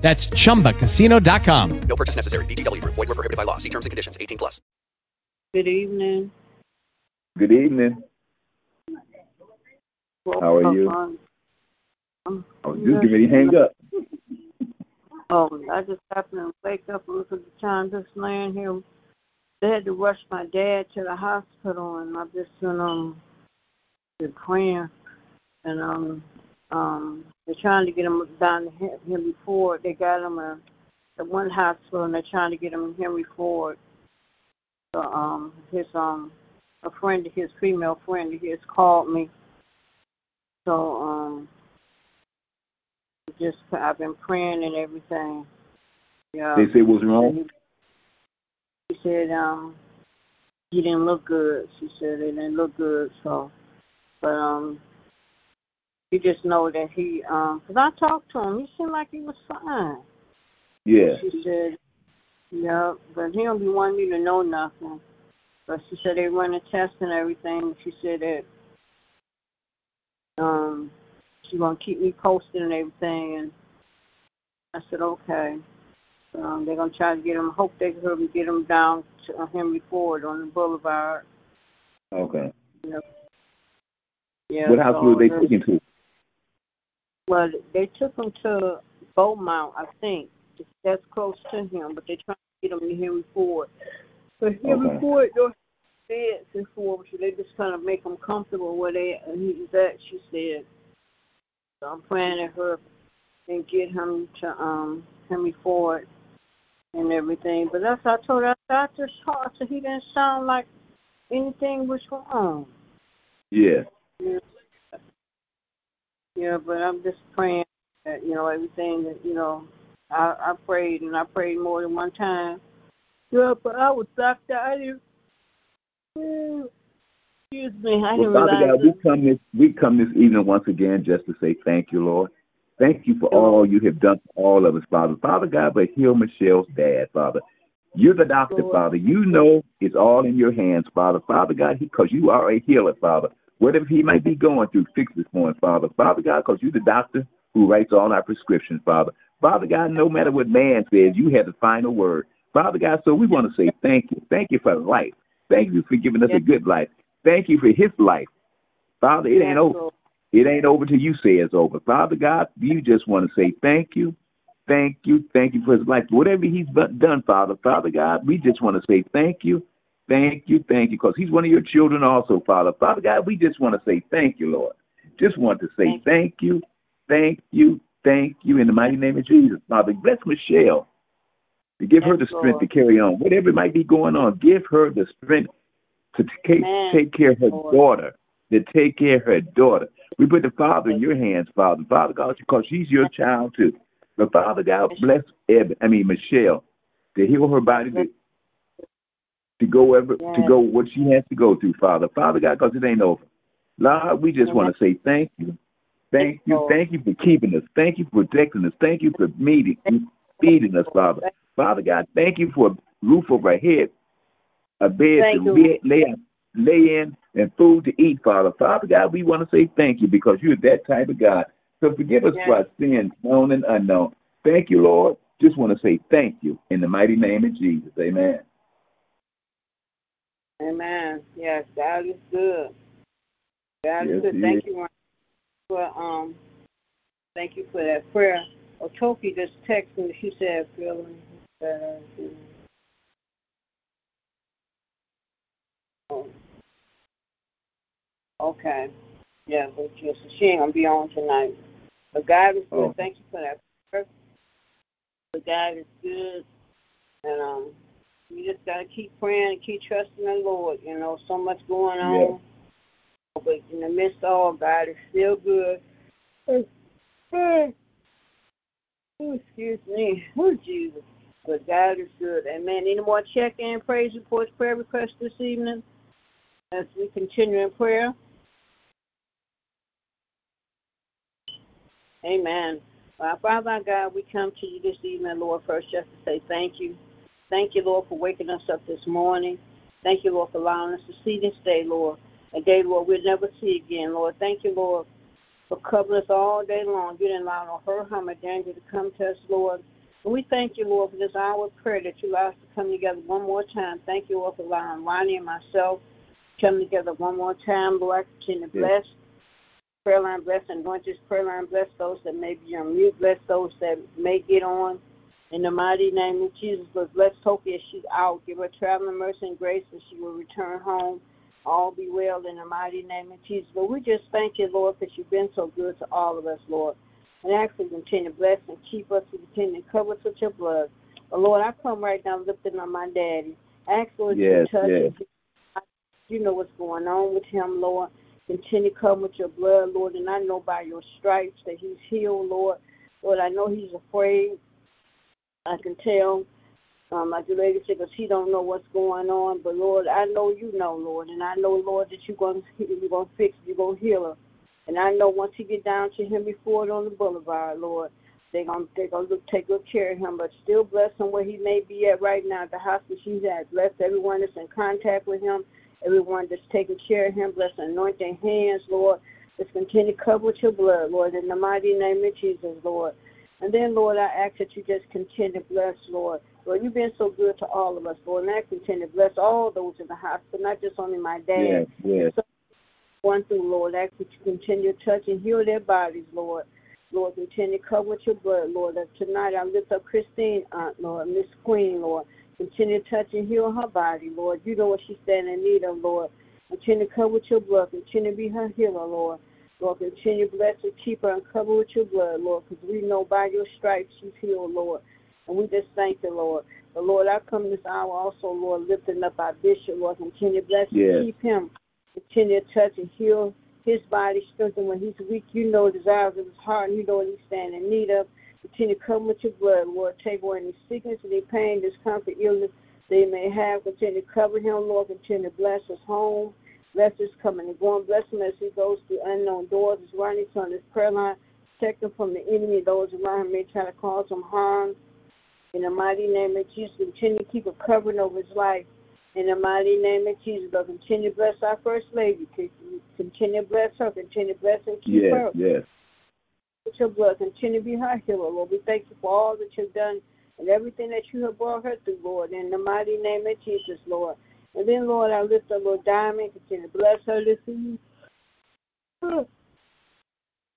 That's chumbacasino.com. No purchase necessary. VGW Group. Void were prohibited by law. See terms and conditions. 18 plus. Good evening. Good evening. How are you? Um, um, I was just getting ready to hang up. Oh, I just happened to wake up and look at the time just laying here. They had to rush my dad to the hospital, and I've just been um been praying, and um um they're trying to get him down to Hen- Henry Ford. They got him at one hospital, and they're trying to get him in Henry Ford. So um his um a friend of his, female friend of his, called me. So um just I've been praying and everything. Yeah. They say what's wrong? And He, he said um he didn't look good. She said it didn't look good. So, but um, you just know that he um, cause I talked to him. He seemed like he was fine. Yeah. She said, yeah, but he don't be wanting you to know nothing. But she said they run a test and everything. She said that um she gonna keep me posted and everything. And I said okay. Um, they're gonna try to get him. Hope they can get him down to uh, Henry Ford on the Boulevard. Okay. Yeah. What house so they that's- taking to? Well, they took him to Beaumont, I think. That's close to him, but they're trying to get him to Henry Ford. But Henry Okay. Ford don't have beds in Ford, so they just kind of make him comfortable where they he's at. She said. So I'm praying at her and get him to um Henry Ford and everything. But that's I told her doctor's heart, so he didn't sound like anything was wrong. Yeah. Yeah, but I'm just praying that, you know, everything that, you know, I, I prayed and I prayed more than one time. Yeah, but I was knocked out. I didn't, excuse me, I didn't Well, Father realize God, we come this we come this evening once again just to say thank you, Lord. Thank you for all you have done for all of us, Father. Father God, but heal Michelle's dad, Father. You're the doctor. Father. You know it's all in your hands, Father. Father God, because you are a healer, Father. Whatever he might be going through, fix this for him, Father. Father God, because you're the doctor who writes all our prescriptions, Father. Father God, no matter what man says, you have the final word. Father God, so we want to say thank you. Thank you for life. Thank you for giving us a good life. Thank you for his life. Father, it Yes, ain't over. Lord. It ain't over till you say it's over. Father God, we just want to say thank you, thank you, thank you for his life. Whatever he's done, Father, Father God, we just want to say thank you, thank you, thank you, because he's one of your children also, Father. Father God, we just want to say thank you, Lord. Just want to say Thank you, thank you, thank you in the mighty name of Jesus. Father, bless Michelle to give her the strength Lord. to carry on. Whatever might be going on, give her the strength to take, take care of her Lord. daughter, to take care of her daughter. We put the Father in your hands, Father. Father God, because she's your child too. But Father God, bless Eb, I mean Michelle, to heal her body to, to go ever to go what she has to go through, Father. Father God, because it ain't over. Lord, we just want to say thank you. Thank you. Thank you for keeping us. Thank you for protecting us. Thank you for meeting feeding us, Father. Father God, thank you for a roof over our head, a bed Thank to lay, lay, lay in, and food to eat, Father. Father God, we want to say thank you because you're that type of God. So forgive us for our sins, known and unknown. Thank you, Lord. Just want to say thank you in the mighty name of Jesus. Amen. Amen. Yes, God is good. God Yes, is good. Thank is. you for um thank you for that prayer. Otoki just texted me. She said feeling better. Oh. Okay. Yeah, but just she ain't gonna be on tonight. But God is good. Oh. Thank you for that prayer. But God is good and um we just gotta keep praying and keep trusting the Lord. You know, so much going on. But in the midst of all, God is still good. Excuse me. Oh, Jesus. But God is good. Amen. Any more check in, praise reports, prayer requests this evening as we continue in prayer? Amen. Well, Father God, we come to you this evening, Lord, first just to say thank you. Thank you, Lord, for waking us up this morning. Thank you, Lord, for allowing us to see this day, Lord. A day, Lord, we'll never see again, Lord. Thank you, Lord, for covering us all day long. You didn't allow no hurt, harm, or danger to come to us, Lord. And we thank you, Lord, for this hour of prayer that you allowed us to come together one more time. Thank you, Lord, for allowing Ronnie and myself to come together one more time, Lord. Continue to bless prayer line, bless and anoint this prayer line, bless those that may be on mute, bless those that may get on. In the mighty name of Jesus, Lord, bless as she's out. Give her traveling mercy and grace as she will return home. All be well in the mighty name of Jesus. Lord, we just thank you, Lord, because you've been so good to all of us, Lord. And actually continue to bless and keep us and continue to cover us with your blood. But Lord, I come right now lifting up my daddy. Ask Lord yes, you touch yes. him. You know what's going on with him, Lord. Continue to come with your blood, Lord. And I know by your stripes that he's healed, Lord. Lord, I know he's afraid. I can tell. Um, like the lady said, because he don't know what's going on. But Lord, I know you know, Lord, and I know, Lord, that you're to you're to fix, you're to heal her. And I know once he get down to before it on the boulevard, Lord, they're gonna they're gonna look, take good care of him. But still bless him where he may be at right now, the hospital he's at. Bless everyone that's in contact with him, everyone that's taking care of him. Bless anoint their hands, Lord. Let's continue to cover with your blood, Lord, in the mighty name of Jesus, Lord. And then, Lord, I ask that you just continue to bless, Lord. Lord, you've been so good to all of us, Lord, and I continue to bless all those in the hospital, not just only my dad. Yes, yes. So going through, Lord, I ask that you continue to touch and heal their bodies, Lord. Lord, continue to cover with your blood, Lord. That tonight I lift up Christine, Aunt, Lord, Miss Queen, Lord. Continue to touch and heal her body, Lord. You know what she's standing in need of, Lord. Continue to cover with your blood. Continue to be her healer, Lord. Lord, continue to bless and keep her and cover with your blood, Lord, because we know by your stripes she's healed, Lord. And we just thank you, Lord. But Lord, I come this hour also, Lord, lifting up our bishop, Lord. Continue to bless Yes. and keep him. Continue to touch and heal his body, strengthen when he's weak. You know the desires of his heart, and you know what he's standing in need of. Continue to come with your blood, Lord. Take away any sickness, any pain, discomfort, illness they may have. Continue to cover him, Lord. Continue to bless his home. Bless his coming and going. Bless him as he goes through unknown doors. He's running on his prayer line. Protect him from the enemy. Those around him may try to cause him harm. In the mighty name of Jesus, continue to keep a covering over his life. In the mighty name of Jesus, Lord, continue to bless our First Lady. Continue to bless her. Continue to bless and keep Yes, her yes. with your blood. Continue to be her healer, Lord. We thank you for all that you've done and everything that you have brought her through, Lord. In the mighty name of Jesus, Lord. And then, Lord, I lift up Lord Diamond. Continue to bless her this evening.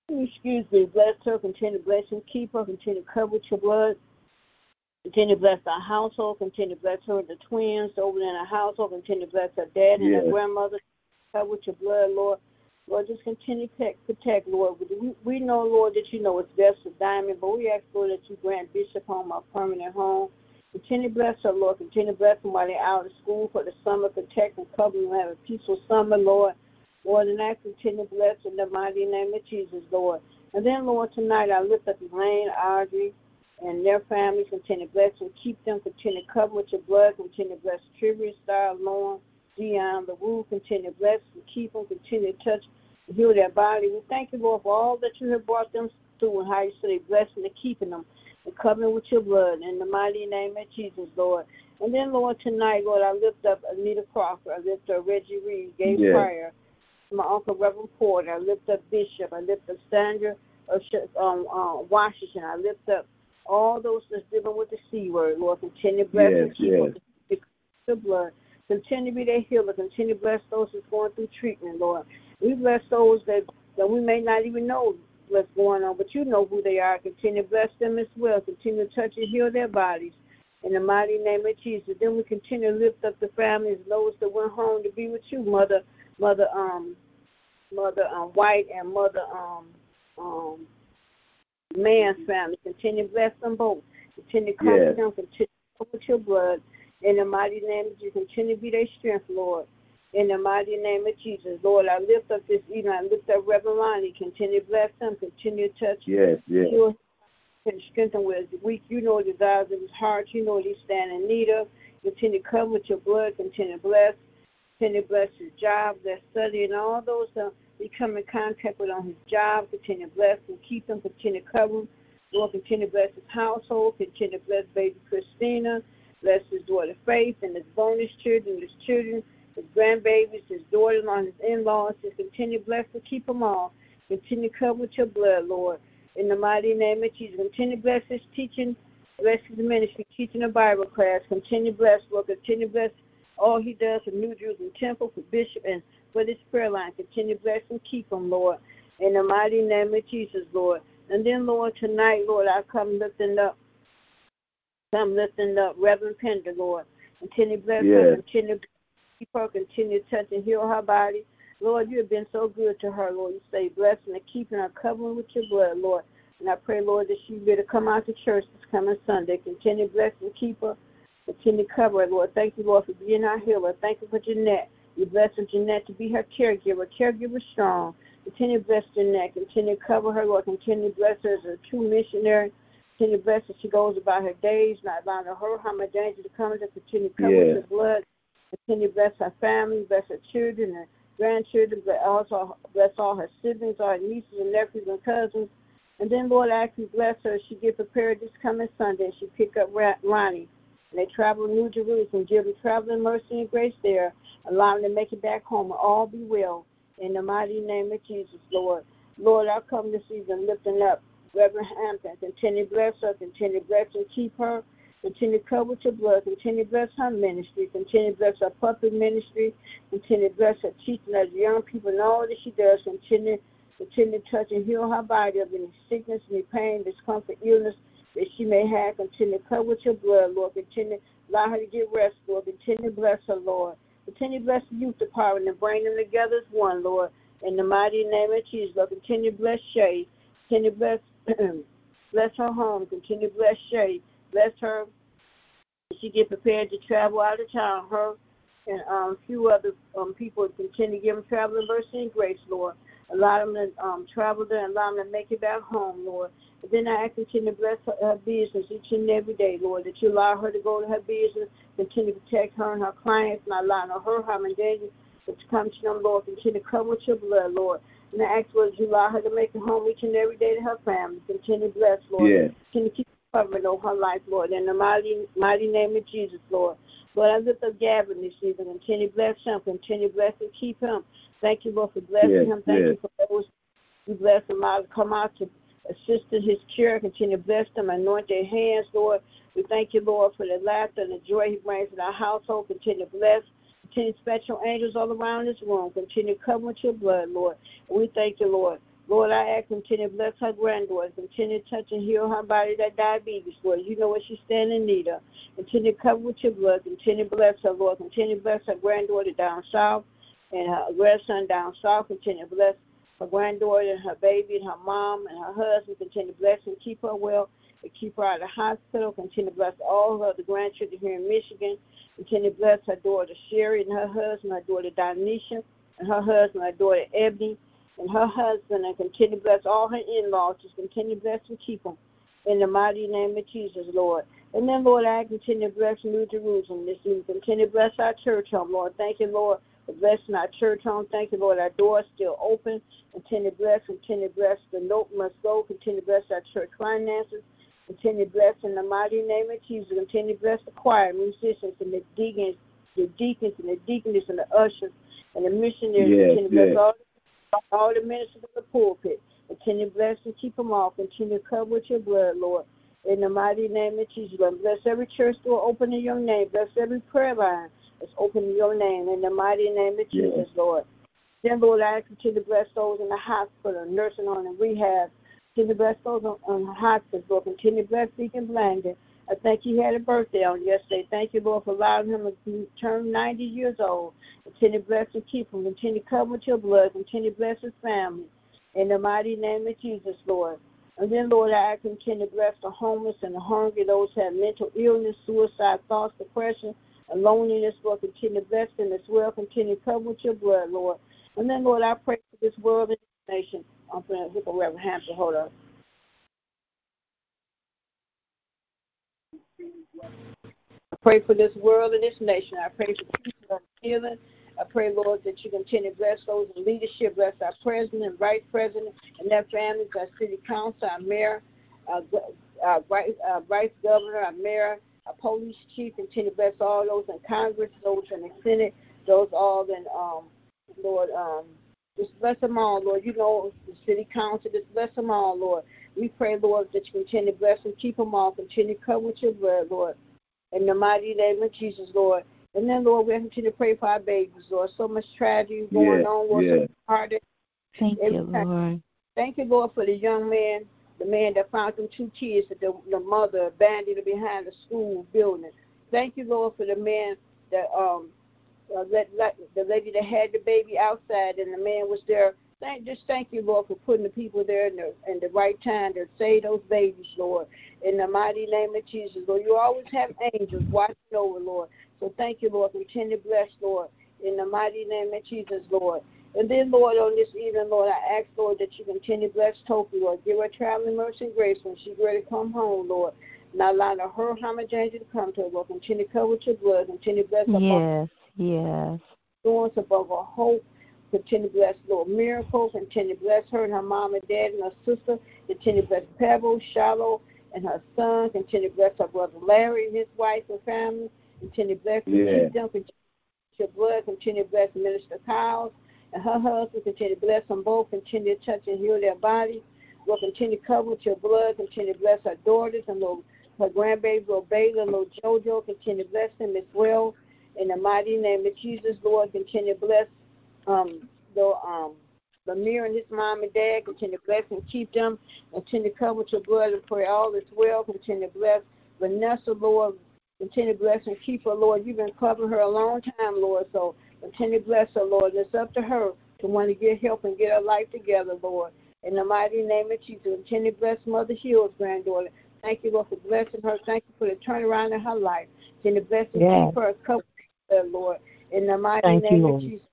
Excuse me. Bless her. Continue to bless and keep her. Continue to cover with your blood. Continue to bless our household. Continue to bless her and the twins over in her household. Continue to bless her dad and her grandmother. Cover with your blood, Lord. Lord, just continue to protect, protect Lord. We, we know, Lord, that you know what's best for Diamond, but we ask, Lord, that you grant Bishop home a permanent home. Continue to bless her, Lord. Continue to bless them while they're out of school for the summer. Protect and cover them. Have a peaceful summer, Lord. Lord, and I continue to bless in the mighty name of Jesus, Lord. And then, Lord, tonight I lift up Elaine, Audrey, and their families. Continue to bless and keep them. Continue to cover with your blood. Continue to bless Trivia, Star, Lauren, Dion, the Woo. Continue to bless and keep them. Continue to touch and heal their body. We thank you, Lord, for all that you have brought them through and how you say blessing and keeping them and covering with your blood in the mighty name of Jesus, Lord. And then, Lord, tonight, Lord, I lift up Anita Crawford. I lift up Reggie Reed, Gabe Yes. Pryor, my uncle Reverend Porter. I lift up Bishop. I lift up Sandra of Sh- um, uh, Washington. I lift up all those that's dealing with the C word, Lord. Continue to bless Yes, and keep yes. them the blood. Continue to be their healer. Continue to bless those that's going through treatment, Lord. We bless those that, that we may not even know what's going on, but you know who they are. Continue to bless them as well. Continue to touch and heal their bodies. In the mighty name of Jesus. Then we continue to lift up the families, those that went home to be with you, Mother, Mother, um, Mother um, White and Mother um, um, Man's family. Continue to bless them both. Continue to comfort Yes. them. Continue to with your blood. In the mighty name of Jesus, continue to be their strength, Lord. In the mighty name of Jesus, Lord, I lift up this evening. I lift up Reverend Ronnie. Continue to bless him. Continue to touch Yes, yes. heal and strengthen where weak. You know the desires of his heart. You know what he's standing in need of. Continue to cover with your blood. Continue to bless. Continue to bless his job, bless study, and all those that we come in contact with on his job. Continue to bless and keep him. Continue to cover him. Lord, continue to bless his household. Continue to bless baby Christina. Bless his daughter Faith and his bonus children, his children, his grandbabies, his daughters-in-law, his in-laws. Just continue to bless and keep them all. Continue to cover with your blood, Lord. In the mighty name of Jesus. Continue to bless his teaching, bless his ministry, teaching a Bible class. Continue to bless, Lord. Continue to bless all he does for New Jerusalem Temple, for Bishop, and for this prayer line. Continue to bless and keep him, Lord. In the mighty name of Jesus, Lord. And then, Lord, tonight, Lord, I come lifting up, come lifting up Reverend Pender, Lord. Continue to bless Yes. her, continue to keep her, continue to touch and heal her body. Lord, you have been so good to her, Lord. You say blessing and keeping her covering with your blood, Lord. And I pray, Lord, that she be to come out to church this coming Sunday. Continue to bless and keep her. Continue to cover her, Lord. Thank you, Lord, for being our healer. Thank you for Jeanette. You bless her Jeanette to be her caregiver, caregiver strong. Continue to bless Jeanette. Continue to cover her, Lord. Continue to bless her as a true missionary. Continue to bless her. She goes about her days, not allowing her harm or danger to come to continue to cover Yeah. with your blood. Continue to bless her family, bless her children and grandchildren, but also bless all her siblings, all her nieces and nephews and cousins. And then, Lord, I ask you bless her. She get prepared this coming Sunday. She pick up Ronnie. And they travel to New Jerusalem. Give them traveling mercy and grace there. Allow them to make it back home. And all be well. In the mighty name of Jesus, Lord. Lord, I come this evening lifting up Reverend Hampton. Continue to bless her. Continue to bless and keep her. Continue to cover with your blood. Continue to bless her ministry. Continue to bless her puppet ministry. Continue to bless her teaching as young people and all that she does. Continue, continue to touch and heal her body of any sickness, any pain, discomfort, illness that she may have. Continue to cover with your blood, Lord. Continue to allow her to get rest, Lord. Continue to bless her, Lord. Continue to bless the youth department and bring them together as one, Lord. In the mighty name of Jesus, Lord. Continue to bless Shay. Continue to bless, bless her home. Continue to bless Shay. Bless her she get prepared to travel out of town. Her and um, a few other um, people continue to give them traveling mercy and grace, Lord. Allow them to um, travel there and allow them to make it back home, Lord. And then I ask you to bless her, her business each and every day, Lord, that you allow her to go to her business, continue to protect her and her clients, not allowing her harm and danger to come to them, Lord. Continue to cover with your blood, Lord. And I ask, Lord, that you allow her to make it home each and every day to her family. Continue to bless, Lord. Yeah. Continue to keep covering over her life, Lord. In the mighty, mighty name of Jesus, Lord. Lord, I lift up Gavin this evening. Continue to bless him. Continue to bless and keep him. Thank you, Lord, for blessing Yes, him. Thank yes. you for those who bless him out come out to assist in his cure. Continue to bless them, anoint their hands, Lord. We thank you, Lord, for the laughter and the joy he brings in our household. Continue to bless. Continue special angels all around this room. Continue to cover with your blood, Lord. And we thank you, Lord. Lord, I ask continue to bless her granddaughter. Continue to touch and heal her body that diabetes, Lord. You know what she's standing in need of. Continue to cover with your blood. Continue to bless her, Lord. Continue to bless her granddaughter down south and her grandson down south. Continue to bless her granddaughter and her baby and her mom and her husband. Continue to bless and keep her well and keep her out of the hospital. Continue to bless all her other grandchildren here in Michigan. Continue to bless her daughter Sherry and her husband, her daughter Donisha, and her husband, her daughter Ebony, and her husband, and continue to bless all her in-laws. Just continue to bless and keep them. In the mighty name of Jesus, Lord. And then, Lord, I continue to bless New Jerusalem this evening. Continue to bless our church home, Lord. Thank you, Lord, for blessing our church home. Thank you, Lord. Our doors still open. Continue to bless. Continue to bless the note must go. Continue to bless our church finances. Continue to bless in the mighty name of Jesus. Continue to bless the choir, musicians, and the deacons, the deacons and the deaconess and the ushers and the missionaries. Yes, Continue to bless yes. all, all the ministers of the pulpit. Continue to bless and keep them all. Continue to cover with your blood, Lord. In the mighty name of Jesus, Lord. Bless every church door open in your name. Bless every prayer line that's open in your name. In the mighty name of Yes. Jesus, Lord. Then, Lord, I ask you to bless those in the hospital, nursing home, and rehab. Continue to bless those on, on the hospital, Lord. Continue to bless Deacon Blandon. I think he had a birthday on yesterday. Thank you, Lord, for allowing him to turn 90 years old. Continue to bless and keep him. Continue to cover with your blood. Continue to bless his family. In the mighty name of Jesus, Lord. And then, Lord, I continue to bless the homeless and the hungry, those who have mental illness, suicide thoughts, depression, and loneliness, Lord. Continue to bless them as well. Continue to cover with your blood, Lord. And then, Lord, I pray for this world and this nation. I'm going to hit the Reverend Hampton. Hold on. Pray for this world and this nation. I pray for peace and healing. I pray, Lord, that you continue to bless those in leadership, bless our president and vice president and their families, our city council, our mayor, our, our, vice, our vice governor, our mayor, our police chief, continue to bless all those in Congress, those in the Senate, those all in, um, Lord, um, just bless them all, Lord. You know the city council, just bless them all, Lord. We pray, Lord, that you continue to bless them, keep them all, continue to cover with your blood, Lord. In the mighty name of Jesus, Lord. And then, Lord, we continue to pray for our babies, Lord. So much tragedy going yeah, on, Lord. Yeah. So heartache. Thank Every you, time. Lord. Thank you, Lord, for the young man, the man that found them two kids that the, the mother abandoned behind the school building. Thank you, Lord, for the man that um uh, let, let, the lady that had the baby outside and the man was there. Thank, just thank you, Lord, for putting the people there in the, in the right time to save those babies, Lord. In the mighty name of Jesus, Lord. You always have angels watching over, Lord. So thank you, Lord. Continue to bless, Lord. In the mighty name of Jesus, Lord. And then, Lord, on this evening, Lord, I ask, Lord, that you continue to bless Topi, Lord. Give her traveling mercy and grace when she's ready to come home, Lord. Not allow her harm and danger to come to her, Lord. Continue to cover with your blood. Continue to bless her Yes, yes. influence above her hope. Continue to bless Lord Miracle. Continue to bless her and her mom and dad and her sister. Continue to bless Pebble, Shallow, and her son. Continue to bless her brother Larry and his wife and family. Continue to bless Yeah. keep them. Continue to bless your blood. Continue to bless Minister Kyles and her husband. Continue to bless them both. Continue to touch and heal their bodies. Lord, continue to cover with your blood. Continue to bless her daughters and Lord, her grandbaby, Lord Baylor, and Lord JoJo. Continue to bless them as well. In the mighty name of Jesus, Lord, continue to bless um, the um, Lamir and his mom and dad. Continue to bless and keep them. Continue to cover with your blood and pray all is well. Continue to bless Vanessa, Lord. Continue to bless and keep her, Lord. You've been covering her a long time, Lord. So continue to bless her, Lord. And It's up to her to want to get help and get her life together, Lord. In the mighty name of Jesus, continue to bless Mother Hill's granddaughter. Thank you, Lord, for blessing her. Thank you for the turnaround in her life. Continue to bless and Yes. keep her covered, uh, Lord. In the mighty Thank you, name Lord. of Jesus,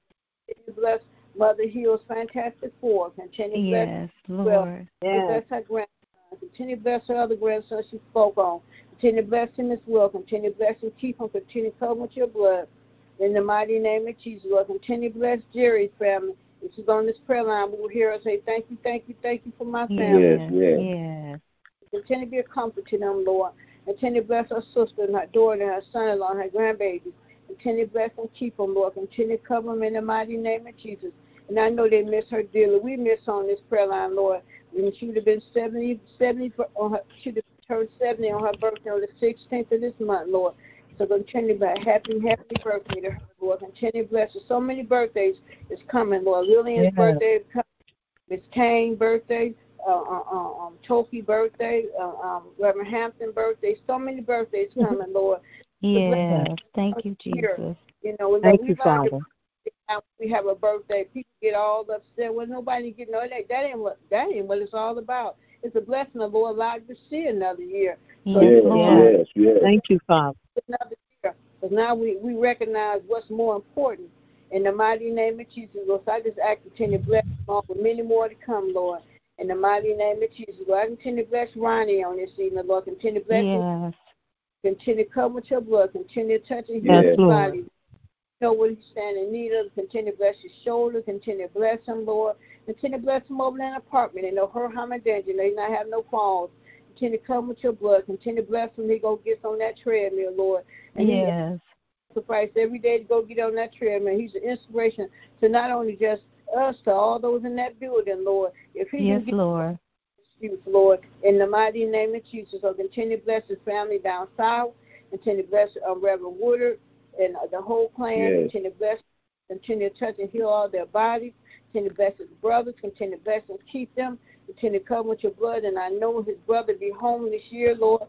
continue to bless Mother Hill's fantastic four. Continue to bless Yes, well, Lord. Continue to bless her grandson. Continue to bless her other grandson she spoke on. Continue to bless him as well. Continue to bless and keep him. Continue to cover with your blood. In the mighty name of Jesus, Lord, continue to bless Jerry's family. This is on this prayer line. We will hear her say, Thank you, thank you, thank you for my family. Yes, yes. yes. Continue to be a comfort to them, Lord. Continue to bless her sister and her daughter and her son in law and her grandbabies. Continue to bless and keep them, Lord. Continue to cover them in the mighty name of Jesus. And I know they miss her dearly. We miss on this prayer line, Lord. When she would have been 70, 70 for- on her, she would have turned 70 on her birthday on the 16th of this month, Lord. So continue to happy, happy birthday to her, Lord. Continue to bless her. So many birthdays is coming, Lord. Lillian's Yes. birthday is coming. Miss Tang birthday, uh, uh, uh, um, Toki birthday, uh, um, Reverend Hampton birthday. So many birthdays coming, Lord. Yes. Thank you, Jesus. You know, we Thank you, Father. we have a birthday. People get all upset. Well, nobody get all That, that ain't what that ain't what it's all about. It's a blessing the Lord allowed to see another year. Yes, Yes, yes, yes. Thank you, Father. Another year. Because now we, we recognize what's more important. In the mighty name of Jesus, Lord. So I just ask you to continue to bless them all with many more to come, Lord. In the mighty name of Jesus, Lord. I continue to bless Ronnie on this evening, Lord. Continue to bless him. Continue to cover with your blood. Continue to touch and Yes, heal his body. Know what he's standing in need of. Continue to bless his shoulder. Continue to bless him, Lord. Continue to bless him over in an apartment and no hurt, harm, and danger. They not have no falls. Continue to come with your blood. Continue to bless him. He go get on that treadmill, Lord. And Yes. sacrifice every day to go get on that treadmill. He's an inspiration to not only just us, to all those in that building, Lord. If he Yes, Lord. Excuse, Lord, in the mighty name of Jesus. So continue to bless his family down south. Continue to bless uh, Reverend Woodard and uh, the whole clan. Yes. Continue to bless, continue to touch and heal all their bodies. Continue to bless his brothers. Continue to bless and keep them. Continue to cover with your blood. And I know his brother be home this year, Lord.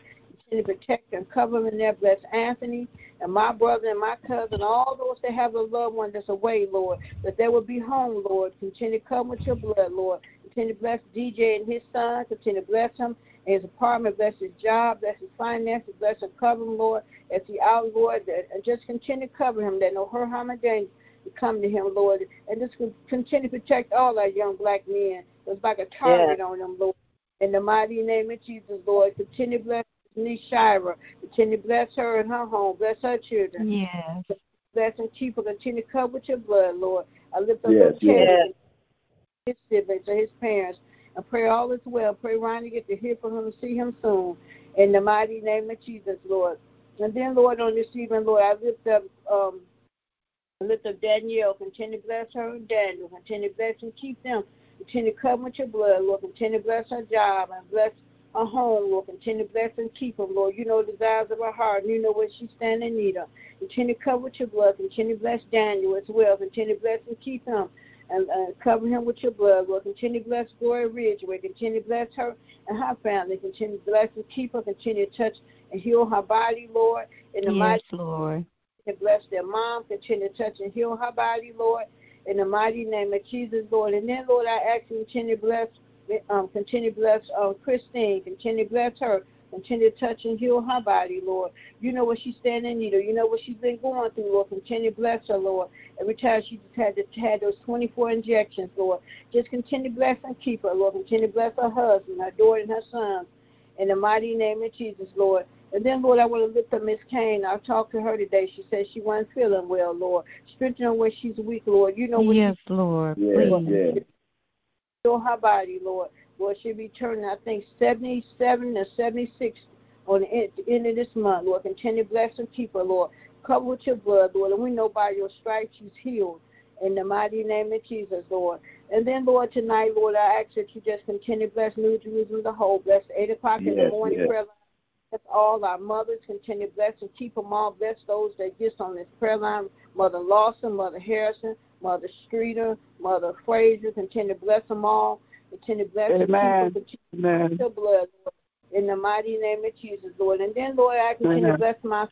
Continue to protect and cover him in there. Bless Anthony and my brother and my cousin, all those that have a loved one that's away, Lord, that they will be home, Lord. Continue to cover with your blood, Lord. Continue to bless DJ and his son. Continue to bless him and his apartment. Bless his job. Bless his finances. Bless and cover him, Lord, as he out, Lord. That, and just continue to cover him. That no hurt, harm, or danger come to him, Lord. And just con- continue to protect all our young black men. There's like a target on them, Lord. In the mighty name of Jesus, Lord. Continue to bless niece Shira. Continue to bless her and her home. Bless her children. Yes. Bless and keep her. Continue to cover with your blood, Lord. I lift up Yes, little yes. His siblings and his parents. I pray all is well. Pray Ronnie get to hear from him and see him soon. In the mighty name of Jesus, Lord. And then, Lord, on this evening, Lord, I lift up um I lift up Danielle. Continue to bless her and Daniel. Continue to bless and keep them. Continue to cover with your blood, Lord. Continue to bless her job and bless her home, Lord. Continue to bless and keep them, Lord. You know the desires of her heart. And you know what she's standing in need of. Continue to cover with your blood. Continue to bless Daniel as well. Continue to bless and keep him and uh, cover him with your blood, Lord. Continue to bless Gloria Ridgeway. Continue to bless her and her family. Continue to bless and keep her. Continue to touch and heal her body, Lord. In the Yes, mighty Lord. to bless their mom, continue to touch and heal her body, Lord, in the mighty name of Jesus, Lord. And then, Lord, I ask you continue to bless, um, continue to bless um, Christine, continue to bless her, continue to touch and heal her body, Lord. You know what she's standing in need of. You know what she's been going through, Lord. Continue to bless her, Lord. Every time she just had to had those 24 injections, Lord. Just continue to bless and keep her, Lord. Continue to bless her husband, her daughter, and her sons. In the mighty name of Jesus, Lord. And then, Lord, I want to lift up Miss Kane. I talked to her today. She said she wasn't feeling well, Lord. Strengthen her where she's weak, Lord. You know what Yes, Lord. Yes, Please. yes. heal her body, Lord. Lord, she'll be turning, I think, 77 or 76 on the end, of this month, Lord. Continue to bless and keep her, Lord. Cover with your blood, Lord. And we know by your stripes she's healed. In the mighty name of Jesus, Lord. And then, Lord, tonight, Lord, I ask that you just continue to bless New Jerusalem, the whole. Bless 8 o'clock in the morning yes. prayer line. Bless all our mothers. Continue to bless and keep them all. Bless those that just on this prayer line. Mother Lawson, Mother Harrison, Mother Streeter, Mother Frazier. Continue to bless them all. Continue to bless and keep Amen. your blood, Lord, in the mighty name of Jesus, Lord. And then, Lord, I continue to bless my.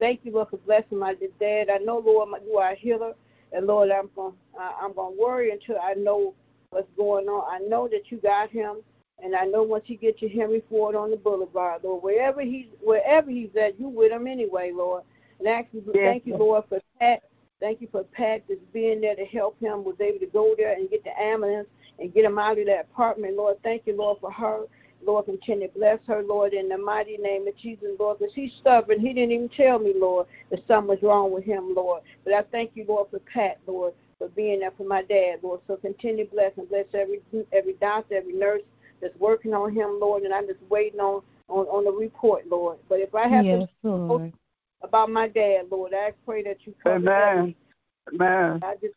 Thank you, Lord, for blessing my dad. I know, Lord, my, you are a healer, and Lord, I'm going, I'm going to worry until I know what's going on. I know that you got him, and I know once he gets to Henry Ford on the Boulevard, Lord, wherever he's, wherever he's at, you with him anyway, Lord. And actually, Yes, thank you, Lord. Lord, for Pat. Thank you for Pat just being there to help him, was able to go there and get the ambulance and get him out of that apartment, Lord. Thank you, Lord, for her. Lord, continue to bless her, Lord, in the mighty name of Jesus, Lord, because he's stubborn. He didn't even tell me, Lord, that something was wrong with him, Lord. But I thank you, Lord, for Pat, Lord, for being there for my dad, Lord. So continue to bless and bless every every doctor, every nurse that's working on him, Lord, and I'm just waiting on on, on the report, Lord. But if I have Yes, to Lord. About my dad, Lord, I pray that you cover Amen. Amen. I just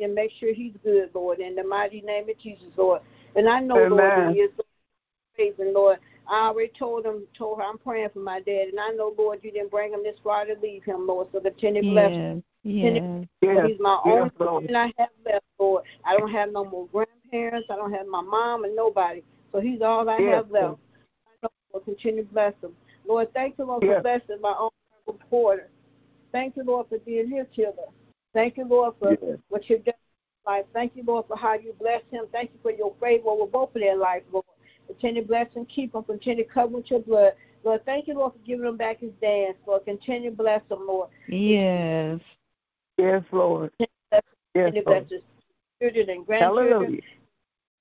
and make sure he's good, Lord, in the mighty name of Jesus, Lord. And I know, Lord, Amen. that he is praising, Lord. I already told him, told her I'm praying for my dad, and I know, Lord, you didn't bring him this far to leave him, Lord. So continue to bless him. Yes. Yes. Yes. He's my Yes, only Lord. person I have left, Lord. I don't have no more grandparents. I don't have my mom and nobody. So he's all I Yes, have left. Lord. I know, Lord, continue to bless him. Lord, thank you, Lord, Yes. for blessing my own reporter. Thank you, Lord, for being his healer. Thank you, Lord, for Yes. what you've done in his life. Thank you, Lord, for how you blessed him. Thank you for your favor over both of their life, Lord. Continue to bless and keep him. Continue to cover with your blood. Lord, thank you, Lord, for giving him back his dance. Lord, continue to bless him, Lord. Yes. Yes, Lord. Yes, Continue to bless Lord. his children and grandchildren. Hallelujah.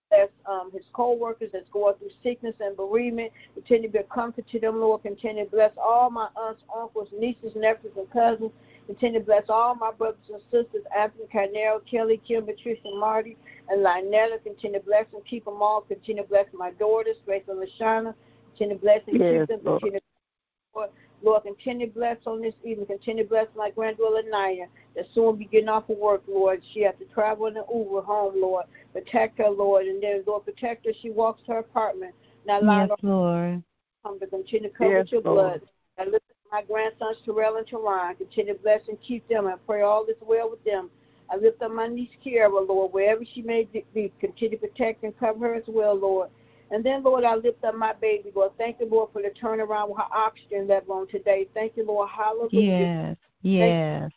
Bless um, his co-workers that's going through sickness and bereavement. Continue to be a comfort to them, Lord. Continue to bless all my aunts, uncles, nieces, nephews, and cousins. Continue to bless all my brothers and sisters, Anthony, Carnero, Kelly, Kim, Patricia, Marty, and Lynetta. Continue to bless and keep them all. Continue to bless my daughters, Grace and Lashana. Continue to bless and Yes, keep them. Continue to Lord, Lord, continue to bless on this evening. Continue to bless my granddaughter Naya that soon be getting off of work, Lord. She has to travel in an Uber home, Lord. Protect her, Lord, and then Lord protect her. She walks to her apartment. Now allow Yes, her Lord. come to continue to cover Yes, with your Lord. blood. I lift up my grandsons Terrell and Teron. Continue to bless and keep them. I pray all is well with them. I lift up my niece Kiara, Lord, wherever she may be. Continue to protect and cover her as well, Lord. And then, Lord, I lift up my baby, Lord. Thank you, Lord, for the turnaround with her oxygen level on today. Thank you, Lord. Hallelujah. Yes. Yes.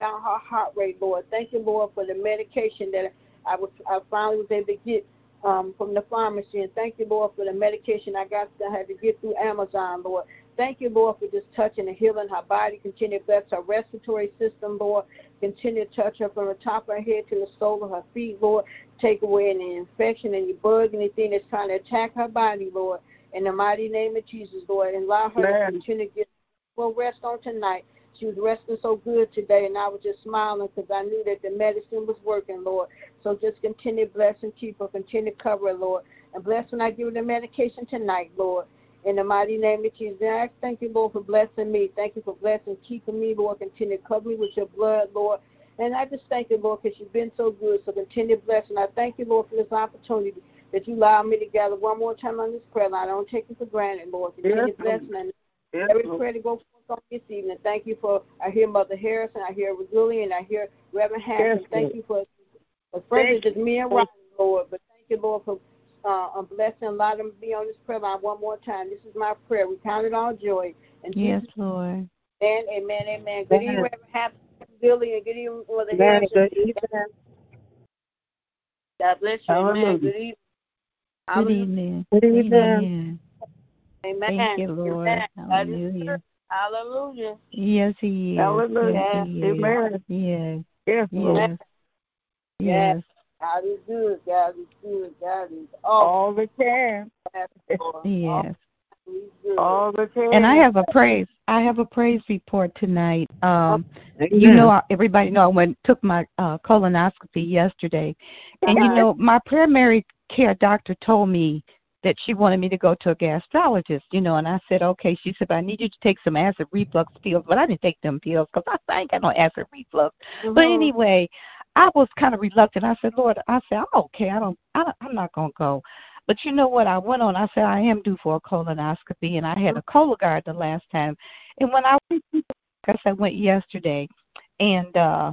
Down her heart rate, Lord. Thank you, Lord, for the medication that I was I finally was able to get um, from the pharmacy. And thank you, Lord, for the medication I got I had to get through Amazon, Lord. Thank you, Lord, for just touching and healing her body. Continue to bless her respiratory system, Lord. Continue to touch her from the top of her head to the sole of her feet, Lord. Take away any infection, any bug, anything that's trying to attack her body, Lord. In the mighty name of Jesus, Lord, and allow her Amen. to continue to get well rest on tonight. She was resting so good today, and I was just smiling because I knew that the medicine was working, Lord. So just continue to bless and keep her, continue to cover her, Lord. And bless when I give her the medication tonight, Lord. In the mighty name of Jesus. And I thank you, Lord, for blessing me. Thank you for blessing, keeping me, Lord. Continue to cover me with your blood, Lord. And I just thank you, Lord, because you've been so good. So continue to bless. And I thank you, Lord, for this opportunity that you allow me to gather one more time on this prayer line. I don't take it for granted, Lord. Continue Yes, to bless. And Yes, every prayer to go forth on this evening. Thank you for, I hear Mother Harrison, I hear Reguli, and I hear Reverend Harrison. Yes, thank you for, for friends Thank just me and Ryan, Lord. But thank you, Lord, for uh, a blessing. Allow them to be on this prayer line one more time. This is my prayer. We count it all joy. And Yes, Jesus, Lord. amen, amen, amen. Good evening, Amen. Reverend Harrison, Reguli, and good evening, Mother Amen. Harrison. Good evening. God bless you. Hallelujah. Amen. Good evening. Good evening. Good evening. Amen. Amen. Thank you, Lord. Amen. Hallelujah. Hallelujah. Yes, He is. Hallelujah. Yes, He is. Amen. Yes. Yes, Lord. Yes. Yes. God is good. God is good. God is awesome. All the time. Yes. All the time. And I have a praise. I have a praise report tonight. Um, Amen. you know, I- everybody know I went took my uh, colonoscopy yesterday, and you know, my primary care doctor told me that she wanted me to go to a gastrologist. You know, and I said, okay. She said, I need you to take some acid reflux pills, but I didn't take them pills because I, I ain't got no acid reflux. But Mhm. anyway, I was kind of reluctant. I said, Lord, I said, I'm okay. I don't, I don't I'm not gonna go. But you know what? I went on. I said I am due for a colonoscopy, and I had a Cologuard the last time. And when I, I I went yesterday, and uh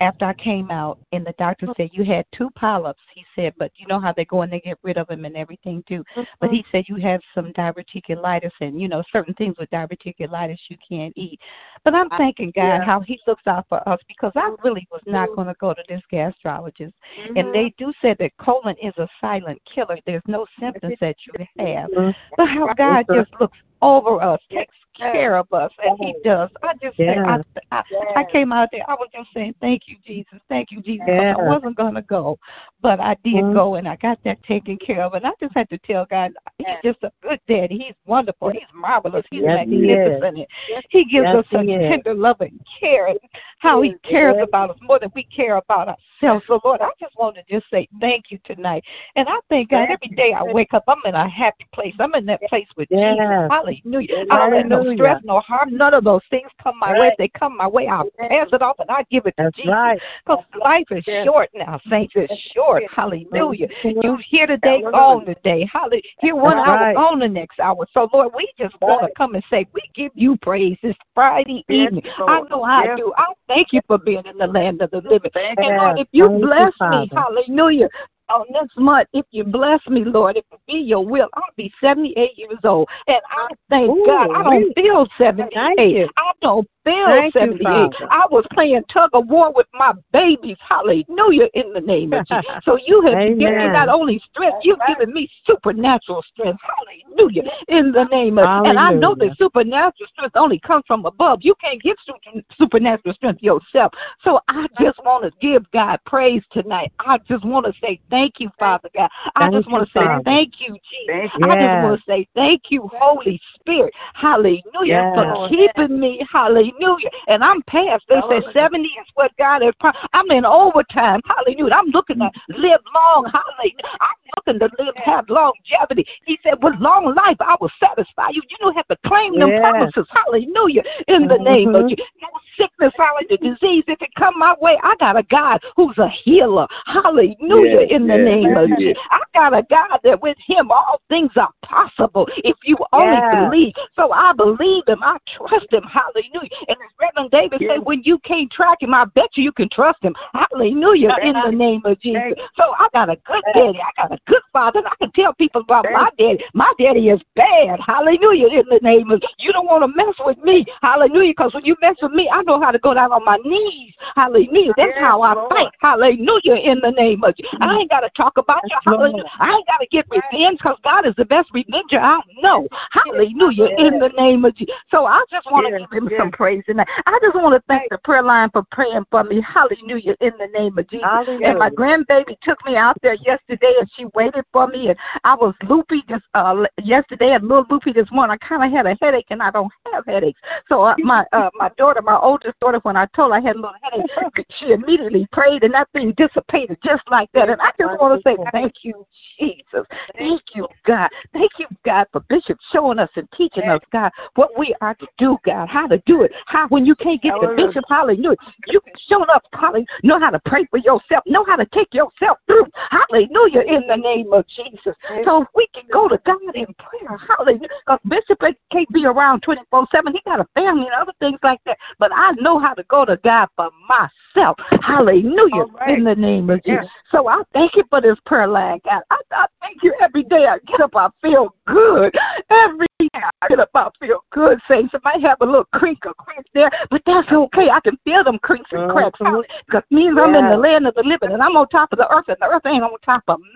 after I came out, and the doctor said you had two polyps. He said, but you know how they go and they get rid of them and everything too. But he said you have some diverticulitis, and you know certain things with diverticulitis you can't eat. But I'm thanking God Yeah. how He looks out for us because I really was not going to go to this gastrologist. Mhm. And they do say that colon is a silent killer. There's no symptoms that you have. Mhm. But how God just looks over us, takes care of us, and He does. I just say, I, I, I came out there, I was just saying, thank you, Jesus, thank you, Jesus." Yeah. I wasn't going to go, but I did Mhm. go, and I got that taken care of. And I just had to tell God, He's Yeah. just a good daddy. He's wonderful. He's marvelous. He's Yes, he magnificent. He gives Yes, us he such tender love and care, and how He cares about us more than we care about ourselves. So, Lord, I just want to just say thank you tonight. And I thank God every day I wake up, I'm in a happy place. I'm in that place with. Jesus. Hallelujah. I don't let no stress, no harm, none of those things come my way. If they come my way, I'll pass it off and I give it to That's Jesus. right. Because life is Yes. short now, saints. It's short. Hallelujah. You here today, gone today. Hallelujah. Here one That's hour, right. gone the next hour. So, Lord, we just want to come and say, we give you praise this Friday evening. I know I do. I thank you for being in the land of the living. Thank And you. Lord, if you, bless me, hallelujah, on next month, if you bless me, Lord, if it be your will, I'll be 78 years old. And I thank Ooh, God, I don't feel 78. I don't feel Thank 78. Father. I was playing tug of war with my babies. Hallelujah, in the name of Jesus. So you have given me not only strength, you've given me supernatural strength. Hallelujah, in the name of And I know Hallelujah. that supernatural strength only comes from above. You can't get su- supernatural strength yourself. So I just want to give God praise tonight. I just want to say thank you, Father God. I Thank just want to say Father. thank you, Jesus. Thank I just want to say thank you, Holy Spirit. Hallelujah. Yes. For keeping me. Hallelujah. And I'm past. They say 70 is what God has promised. I'm in overtime. Hallelujah. I'm looking to mm. live long. Hallelujah. I'm looking to live, have longevity. He said, with long life, I will satisfy you. You don't have to claim them Yes. promises. Hallelujah. In the mm-hmm. name of. Jesus. No sickness, hallelujah, disease. If it come my way, I got a God who's a healer. Hallelujah. Yes, in the yes, name of. Jesus. I got a God that with him all things are possible if you only believe. So I believe him. I trust him. Hallelujah. And as Reverend David Yes. said, when you can't track him, I bet you you can trust him. Hallelujah. In the name of Jesus. So I got a good daddy. I got a good father. And I can tell people about my daddy. My daddy is bad. Hallelujah. In the name of you don't want to mess with me. Hallelujah. Because when you mess with me, I know how to go down on my knees. Hallelujah. That's how I Lord. fight. Hallelujah. In the name of Jesus. I ain't got got to talk about you. Hallelujah. I ain't got to get revenge because God is the best revenger I know. Hallelujah. In the name of Jesus. So I just want to give him some praise tonight. I just want to thank the prayer line for praying for me. Hallelujah. In the name of Jesus. And my grandbaby took me out there yesterday and she waited for me and I was loopy just uh yesterday and a little loopy this morning. I kind of had a headache and I don't have headaches. So uh, my uh, my daughter, my oldest daughter, when I told her I had a little headache, she immediately prayed and that thing dissipated just like that. And I just want to say thank you, Jesus. Thank you, God. Thank you, God, for Bishop showing us and teaching us, God, what we are to do, God, how to do it. How when you can't get the bishop, hallelujah, you can show up, hallelujah, know how to pray for yourself, know how to take yourself through, hallelujah, in the name of Jesus. So if we can go to God in prayer, hallelujah, because Bishop can't be around 24 7. He got a family and other things like that. But I know how to go to God for myself, hallelujah, All right. in the name of Yeah. Jesus. So I thank you for this prayer line, God. I, I thank you every day I get up, I feel good. Every day I up, I feel good. Saints, it might have a little crink or crack there, but that's okay. I can feel them crinks and cracks Mhm. because means I'm in the land of the living and I'm on top of the earth and the earth ain't on top of me.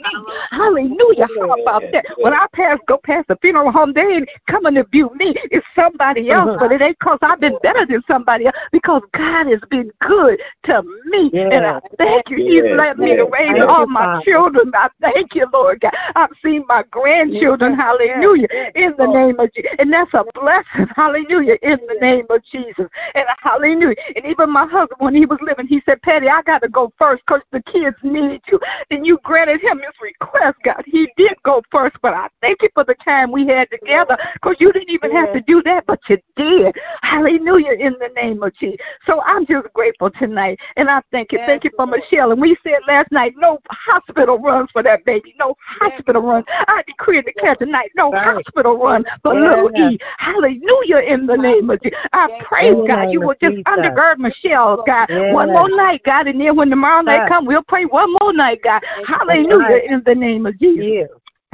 Hallelujah. How about that? When I pass, go past the funeral home, they ain't coming to view me. It's somebody else, but it ain't because I've been better than somebody else because God has been good to me. And I thank you. He's Yes, let me to raise yes. all my children. I thank you, Lord God. I've seen my grandchildren. Hallelujah. In the name of Jesus. And that's a blessing. Hallelujah. In the name of Jesus. And hallelujah. And even my husband, when he was living, he said, Patty, I got to go first because the kids need you. And you granted him his request, God. He did go first, but I thank you for the time we had together because you didn't even have to do that, but you did. Hallelujah. In the name of Jesus. So I'm just grateful tonight. And I thank you. Thank you for Michelle. And we said last night, no hospital runs for that baby. No hospital runs. I decree and declare tonight, no Right. hospital run Yeah. little E. Hallelujah in the name of Jesus. I pray, In the God, you will just undergird Michelle, God. Yes. One more night, God, and then when tomorrow night Yes. come, we'll pray one more night, God. Hallelujah in the name of Jesus.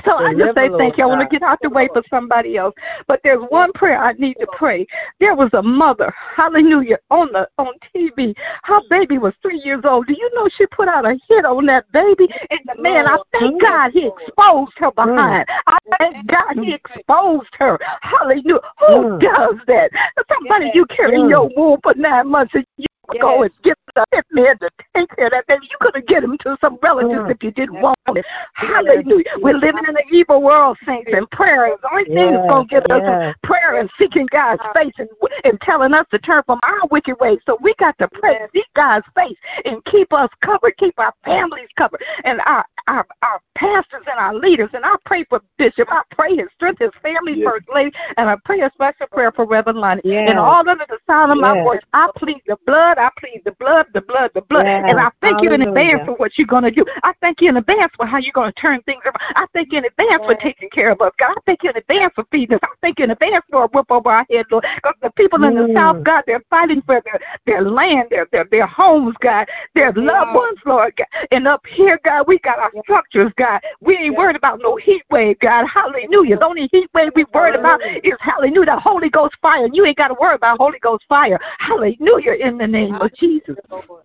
Yeah. So I just say thank you. I want to get out the way for somebody else. But there's one prayer I need to pray. There was a mother, hallelujah, on the on TV. Her baby was three years old. Do you know she put out a hit on that baby? And the man, I thank God he exposed her behind. I thank God he exposed her. Hallelujah. Who Mm. does that? Somebody you carry in Mm. your womb for nine months and you go and get the hitman to take care of that baby. You could have get him to some relatives Mm. if you didn't want it. Hallelujah. We're living in an evil world, saints, and prayer is the only thing that's going to get us Yes. prayer and seeking God's face and, and telling us to turn from our wicked ways. So we got to pray, seek God's face, and keep us covered, keep our families covered, and our our, our pastors and our leaders. And I pray for Bishop. I pray his strength, his family, Yes. First Lady, and I pray a special prayer for Reverend Lonnie. Yes. And all under the sound of my voice, I plead the blood, I plead the blood, the blood, the blood. Yes. And I thank you in advance for what you're going to do. I thank you in advance for how you're going to turn things around. I thank you in advance for taking care of us, God. I thank you in advance for feeding us. I thank you in advance for a roof over our head, Lord. Because the people in the Mm. South, God, they're fighting for their, their land, their, their their homes, God, their loved ones, Lord. God. And up here, God, we got our structures, God. We ain't worried about no heat wave, God. Hallelujah. The only heat wave we worried about is hallelujah, the Holy Ghost fire. And you ain't got to worry about Holy Ghost fire. Hallelujah in the name of Jesus.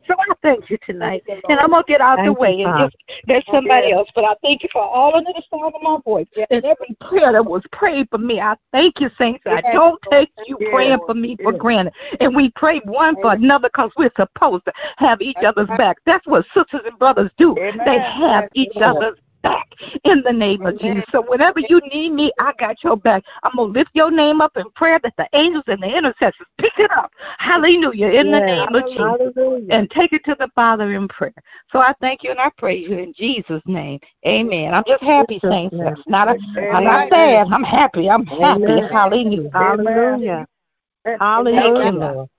So I thank you tonight. And I'm gonna get out of the Thank you, way and Father. just there's somebody else. But I thank you for all under the sound of my voice. And every prayer that was prayed for me. I thank you, saints. I don't take you praying for me for granted. And we pray one for another because we're supposed to have each other's back. That's what sisters and brothers do. They have each other's back in the name of Jesus. So whenever you need me, I got your back. I'm gonna lift your name up in prayer that the angels and the intercessors pick it up. Hallelujah. In the name of Jesus Hallelujah. and take it to the Father in prayer. So I thank you and I praise you in Jesus' name. Amen. I'm just happy, saints. Amen. It's not a, I'm not sad. I'm happy. I'm happy. Amen. Hallelujah. Hallelujah. Thank Hallelujah, you, Lord.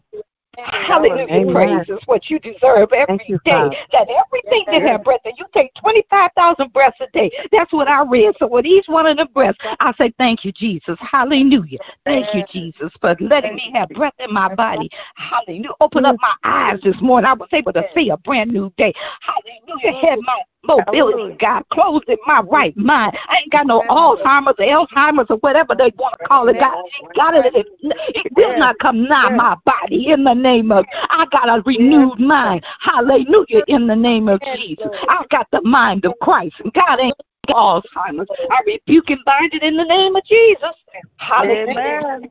Hallelujah. Amen. Praise is what you deserve every you, day. Father. That everything that have breath, and you take 25,000 breaths a day. That's what I read. So with each one of the breaths, I say, Thank you, Jesus. Hallelujah. Thank you, Jesus, for letting me have breath in my body. Hallelujah. Open up my eyes this morning. I was able to see a brand new day. Hallelujah. Had my mobility, Hallelujah. God. Clothed in my right mind. I ain't got no Alzheimer's or Alzheimer's or whatever they want to call it. God, I ain't got it. It, it will not come nigh my body in the name of. I got a renewed mind. Hallelujah in the name of Jesus. I got the mind of Christ. And God ain't got Alzheimer's. I rebuke and bind it in the name of Jesus. Hallelujah. Amen.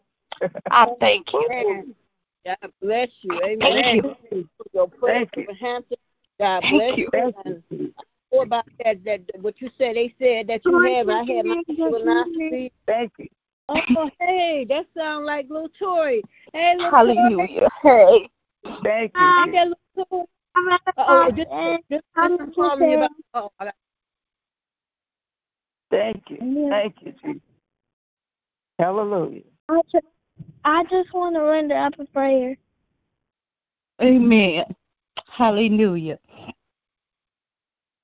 I thank you. God bless you. Amen. Thank you. Your prayer Thank you. for Hampton. God Thank bless you. Thank what about that, that what you said? They said that you oh, have. I had my colonoscopy. Thank you. Oh, hey, that sounds like little Tori. Hey, little Tori. Hallelujah. Hey. Thank Ain't you. that little Tori? Uh-oh, this, this, this is calling me about. Oh, I got- Thank you. Thank you, Jesus. Hallelujah. I just, I just want to render up a prayer. Amen. Hallelujah.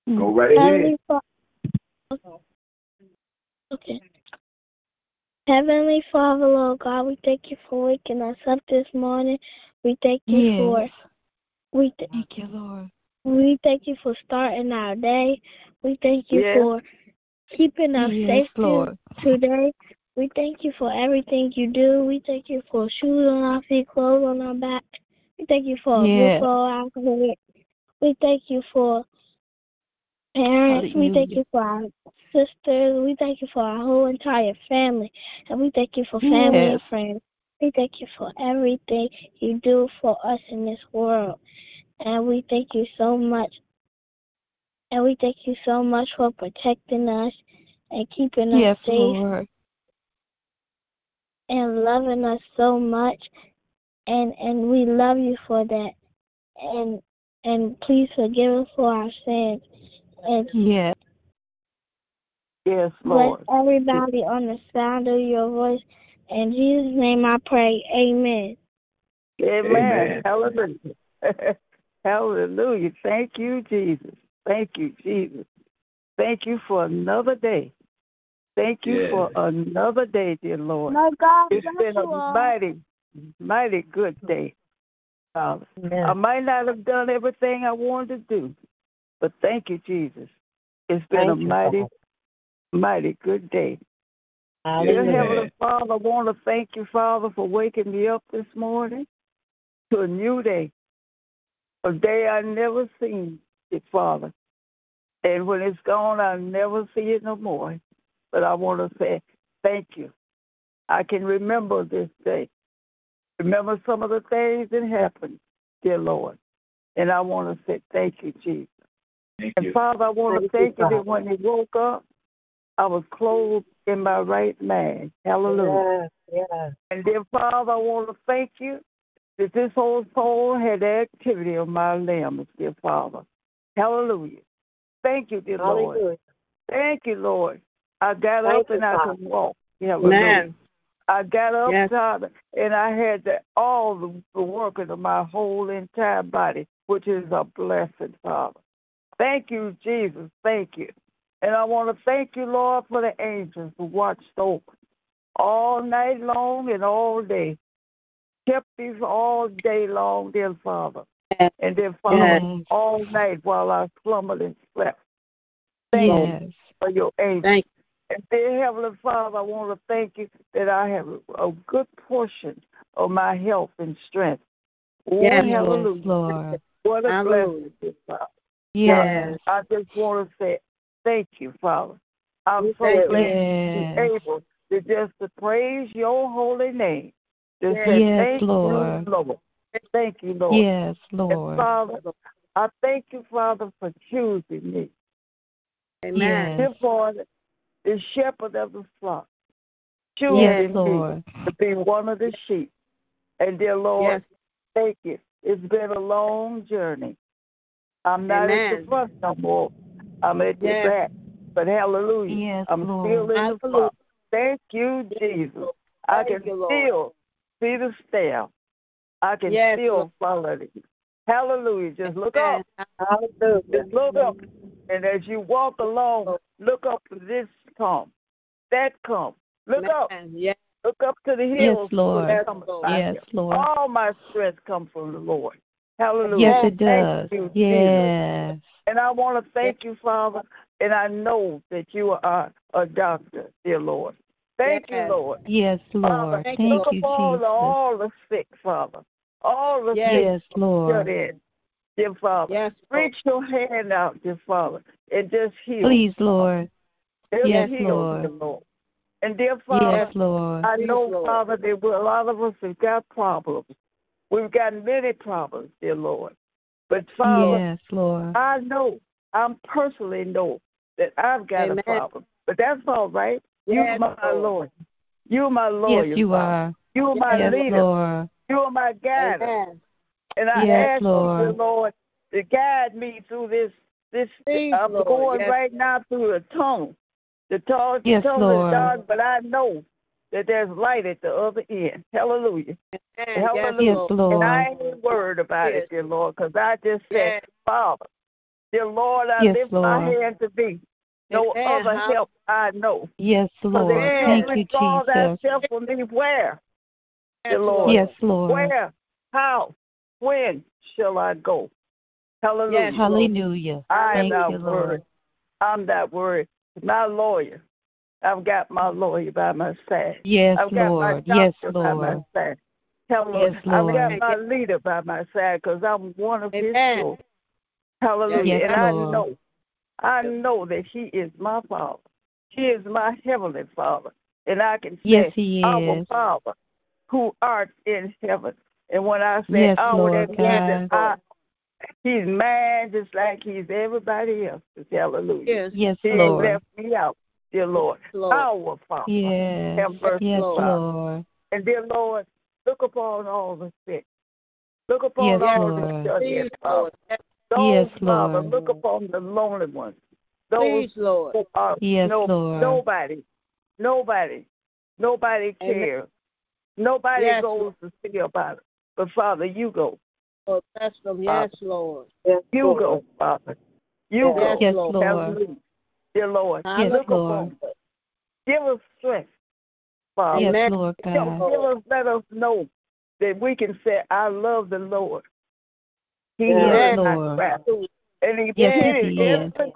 Go mm. right ahead. Father. Okay. Heavenly Father, Lord God, we thank you for waking us up this morning. We thank you for we th- Thank you, Lord. we thank you for starting our day. We thank you Yes. for keeping us Yes, safe to- Lord. today. We thank you for everything you do. We thank you for shoes on our feet, clothes on our back. We thank you for a Yes. roof over our head. We thank you for parents. We thank you for our sisters. We thank you for our whole entire family. And we thank you for family and friends. We thank you for everything you do for us in this world. And we thank you so much. And we thank you so much for protecting us and keeping us Yes, safe Lord. and loving us so much and and we love you for that and and please forgive us for our sins and Yes. Yes, bless Lord. everybody on the sound of your voice in jesus name i pray amen Amen. Amen. Hallelujah. Hallelujah. Thank you, Jesus. Thank you, Jesus. Thank you for another day. Thank you Yes. for another day, dear Lord. my god It's bless been a all. mighty, mighty good day. Uh, I might not have done everything I wanted to do, but thank you, Jesus. It's been a mighty, mighty good day. Dear Heavenly Father, I want to thank you, Father, for waking me up this morning to a new day, a day I never seen it, Father. And when it's gone, I'll never see it no more. But I want to say thank you. I can remember this day. Remember some of the things that happened, dear Lord. And I want to say thank you, Jesus. Thank And you. Father, I want to thank you that when you woke up, I was clothed in my right mind. Hallelujah. And dear Father, I want to thank you that this whole soul had activity on my limbs, dear Father. Hallelujah. Thank you, dear Lord. Thank you, Lord. I got up and I could walk. Hallelujah. Amen. I got up, Yes. Father, and I had the, all the, the working of my whole entire body, which is a blessing, Father. Thank you, Jesus. Thank you. And I want to thank you, Lord, for the angels who watched over all night long and all day. Kept these all day long, dear Father. Yes. And dear Father, Yes. all night while I slumbered and slept. Thank you for your angels. Thank And dear Heavenly Father, I want to thank you that I have a good portion of my health and strength. Oh, Yes, Yes, hallelujah. Lord. What a Hallelujah. blessing, dear Father. Yes. I just want to say thank you, Father. I'm so Thank you. glad Yes. able to just to praise your holy name. To Yes. say Yes, thank Lord. you, Lord. Thank you, Lord. Yes, And Lord. Father, I thank you, Father, for choosing me. Amen. Yes. Father, the shepherd of the flock. Yes, Choosing me Lord. to be one of the sheep. And dear Lord, Yes. thank you. It's been a long journey. I'm not at Amen. the front no more. I'm at the back. But hallelujah. Yes, I'm Lord. still in the front. Thank you, Jesus. I can you, still see the staff. I can Yes, still Lord. follow it. Hallelujah. Just look up. Hallelujah. Just look up. And as you walk along, look up to this come. That come. Look up. Amen. Yes. Look up to the hills. Yes. Lord. that come beside Yes. Lord. All my strength comes from the Lord. Hallelujah. Yes, oh, it does. you, Jesus. Yes. And I want to thank you, Father. And I know that you are a doctor, dear Lord. Thank Yes. you, Lord. Yes, Lord. thank Thank you, look you, upon Jesus. all the sick, Father. All the Yes. sick Yes, shut Lord. in, dear Father. Yes, Lord. Reach your hand out, dear Father, and just heal. Please, Lord. Just Yes, heal, Lord. dear Lord. And dear Father, Yes, Lord. I Please, know, Lord. Father, that we- a lot of us have got problems. We've got many problems, dear Lord. But Father, Yes, Lord. I know, I personally know that I've got Amen. a problem. But that's all right. Yes, You're my Lord. Lord. You're my lawyer. Yes, you Father. are. You're my Yes, leader. Lord. You're my guide. And I Yes, ask you, Lord. dear Lord, to guide me through this. This Please, I'm Lord. going Yes. right now through a tunnel. The tunnel, Yes, tunnel Lord. is dark, but I know that there's light at the other end. Hallelujah. Amen. Yes, Hallelujah. Yes, Lord. And I ain't worried about Yes. it, dear Lord, because I just said, Yes. Father, dear Lord, I Yes, lift my Lord. hand to thee. No Amen. other Hall- help I know. Yes, Lord. they Amen. Thank can't you, withdraw Jesus. thyself from me where? Dear Lord. Yes, Lord. Where? How? When shall I go? Hallelujah. Yes, Hallelujah. I am Thank not you, worried. Lord. I'm not worried. My lawyer. I've got my lawyer by my side. Yes, I've got Lord. my Yes, doctor by my Lord. side. Hallelujah. Yes, I've got my leader by my side because I'm one of his Amen. children. Hallelujah. Yes, and I Lord. know, I know that he is my father. He is my heavenly father. And I can say, Yes, he Our. Father, who art in heaven. And when I say Yes, our, Lord that means that I, he's mine just like he's everybody else. Hallelujah. Yes. Yes, He ain't Lord. left me out, dear Lord. Lord. Our Father. Yes. Have mercy, Yes, Lord. Lord. And dear Lord, look upon all the sick. Look upon Yes, all Lord. the shut in, Father. Lord. Yes, Those, Yes, Father, look upon the lonely ones. Those Please, Lord. who are Yes, no, Lord. nobody, nobody, nobody Amen. cares. Nobody Yes, goes to see about it. But Father, you go. Lord, bless them. Yes, Lord. You go, Father. You Yes, go. Yes, Lord. Lord. Hallelujah. Dear Lord, Yes, look Lord. upon us. Give us strength, Father. Yes, Amen. Lord Give, God. give us, let us know that we can say, I love the Lord. He Yes, heard my Lord. And he Yes, pitied he is. every.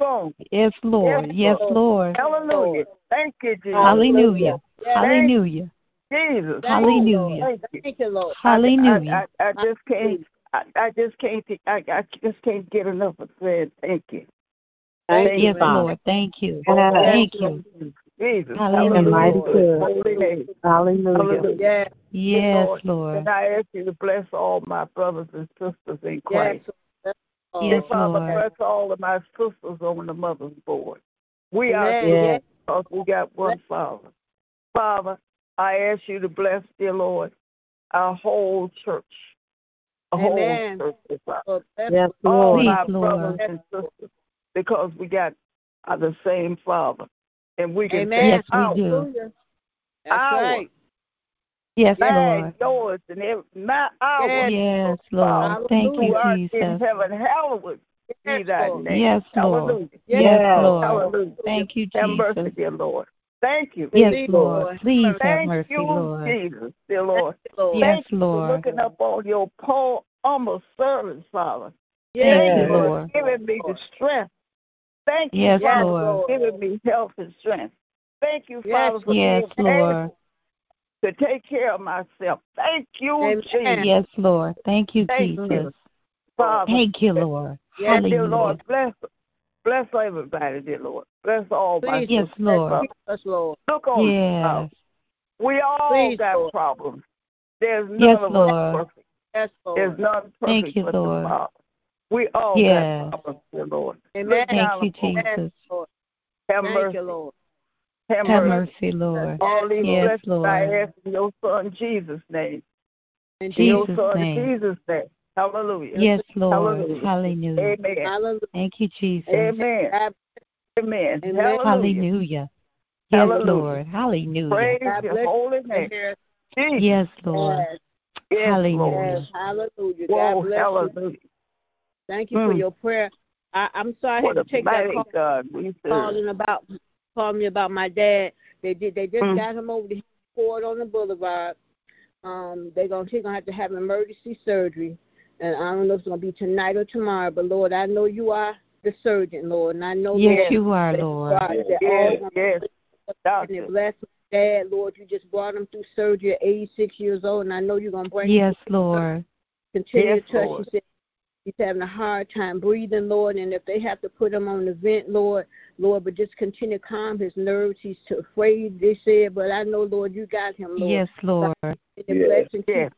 Yes, Lord. Yes, Yes, Lord. Lord. Hallelujah. Thank you, Jesus. Hallelujah. Hallelujah. Jesus. Hallelujah. Lord. Thank you. Thank you, Lord. I- Hallelujah. I, I, I just can't. I, I just can't. I, I just can't get enough of saying thank you. Thank you, Yes. Lord. Thank you. Yes, Thank you. Jesus. Hallelujah. Hallelujah. Lord. Hallelujah. Hallelujah. Yes. Yes, Lord. Lord. And I ask you to bless all my brothers and sisters in Yes. Christ. Yes, Yes, Dear Father, Lord. bless all of my sisters on the mother's board. We are Amen. sisters Yes. because we got one Father. Father, I ask you to bless, dear Lord, our whole church. A Amen. whole church, dear Father. Lord, Yes, All Lord. Please, my Lord. brothers and sisters, because we got uh, the same Father. And we can Amen. say, Yes, we do. Hallelujah. That's Our. right. Yes, mine, Lord. yours, and every, my, our. Yes. Yes, Father, Lord. Thank who you, art in Jesus. heaven, hallowed be Yes, thy Lord. name. Yes, Lord. Hallelujah. Yes, Yes. Lord. Hallelujah. Thank you, Have mercy, Jesus. dear Lord. Thank you. Yes, Please, Lord. Lord. Please have Thank mercy, you, Lord. Jesus, dear Lord. Thank you, Lord. Yes, Thank you for Lord. looking up on your poor, humble servants, Father. Yes, Thank you, Thank you for Lord. giving me the strength. Thank you, Yes, Father, Lord. for giving me health and strength. Thank you, Yes, Father, for Yes, being Lord. able to take care of myself. Thank you, Amen. Jesus. Yes, Lord. Thank you, Thank you, Jesus. Father. Thank you, Lord. Yes, dear Hallelujah. Lord, bless bless everybody, dear Lord. Bless all my Please, Yes, sisters. Lord. Yes, Lord. Look on us. Yes. We all Please, got Lord. problems. There's none Yes, of Lord. us perfect. Yes, Lord. There's Lord. none perfect Thank you, but Lord. The Father. We all Yes. got problems, dear Lord. Amen. Thank you. Jesus. Have Thank mercy. you, Lord. Have, Have mercy. mercy, Lord. All these Yes, blessings Lord. I ask in your son Jesus' name. In In your Jesus' son name. Jesus' name. Hallelujah. Yes, Lord. Hallelujah. Hallelujah. Amen. Hallelujah. Thank you, Jesus. Amen. Amen. Amen. Hallelujah. Hallelujah. Yes, Hallelujah. Lord. Hallelujah. Praise God your holy name. Yes, Jesus. Yes, Lord. yes, Yes, Hallelujah. Yes. Hallelujah. Whoa, God bless you. Hallelujah. Thank you for Mm. your prayer. I, I'm sorry I What had a to take that call God calling about calling me about my dad. They did they just Mm. got him over to Ford on the boulevard. Um, they're gonna he's gonna have to have emergency surgery. And I don't know if it's gonna be tonight or tomorrow, but Lord, I know you are the surgeon, Lord, and I know Yes, that, you are, Lord. God, that Yes, all yes, and doctor. bless my dad, Lord. You just brought him through surgery at 86 years old, and I know you're gonna bring him Yes, Lord. continue Yes, to touch. Lord. He said he's having a hard time breathing, Lord, and if they have to put him on the vent, Lord, Lord, but just continue to calm his nerves. He's too afraid, they said, but I know, Lord, you got him, Lord. Yes, Lord. And Yes. bless and keep Yes,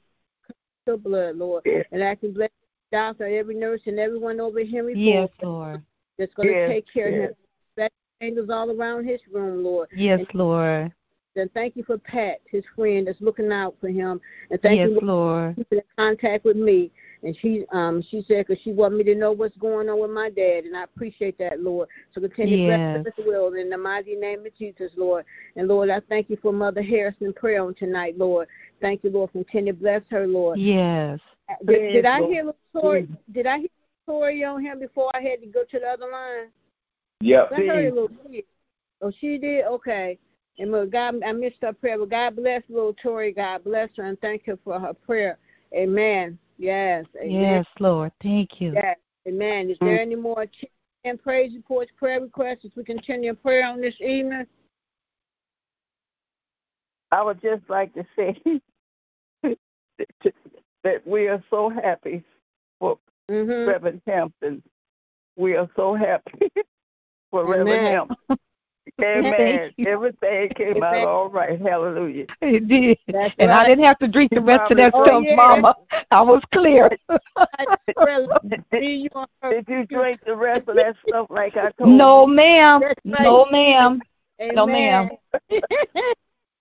your blood, Lord. yes, And I can bless the doctor, every nurse, and everyone over here before Yes, Lord. that's going to Yes, take care yes. of him. Bless angels all around his room, Lord. Yes, And Lord. and thank you for Pat, his friend, that's looking out for him. And thank Yes, you for Lord. keeping in contact with me. And she um she said because she wanted me to know what's going on with my dad, and I appreciate that, Lord. So continue to bless Yes. us as well in the mighty name of Jesus, Lord. And Lord, I thank you for Mother Harrison prayer on tonight, Lord. Thank you, Lord. Continue to bless her, Lord. Yes. Did, did I Lord. hear Tori? Please. Did I hear Tori on him before I had to go to the other line? Yep. I heard Please. a little kid. Oh, she did. Okay. And well, God, I missed her prayer, but God bless little Tori. God bless her and thank her for her prayer. Amen. Yes. Amen. Yes, Lord. Thank you. Yes. Amen. Is Mm. there any more ch- and praise reports, prayer requests as we continue in prayer on this evening? I would just like to say that we are so happy for Mm-hmm. Reverend Hampton. We are so happy for Amen. Reverend Hampton. Amen. Everything came out all right. Hallelujah. It did. That's And I didn't have to drink the rest of that Oh, stuff, yeah. Mama. I was clear. See you on her- Did you drink the rest of that stuff like I told you? no, you? ma'am. Right. No, ma'am. No, ma'am.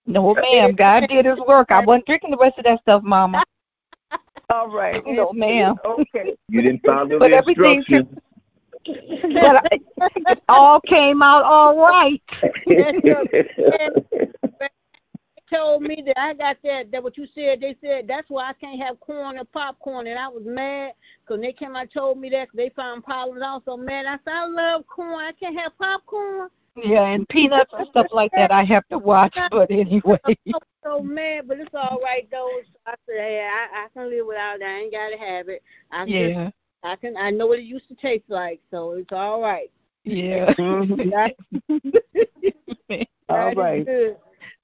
No, ma'am. God did His work. I wasn't drinking the rest of that stuff, Mama. All right. No, ma'am. Okay. You didn't follow But the instructions. But I, it all came out all right. told me that I got that that what you said. They said that's why I can't have corn or popcorn, and I was mad because they came and told me that 'cause they found problems. I was so mad. I said I love corn. I can't have popcorn. Yeah, and peanuts and stuff like that I have to watch. But anyway, I was so mad, but it's all right though. So I said, hey, I, I can live without that. I ain't gotta have it. I just, yeah, I can. I know what it used to taste like, so it's all right. yeah. That, All that is right. good.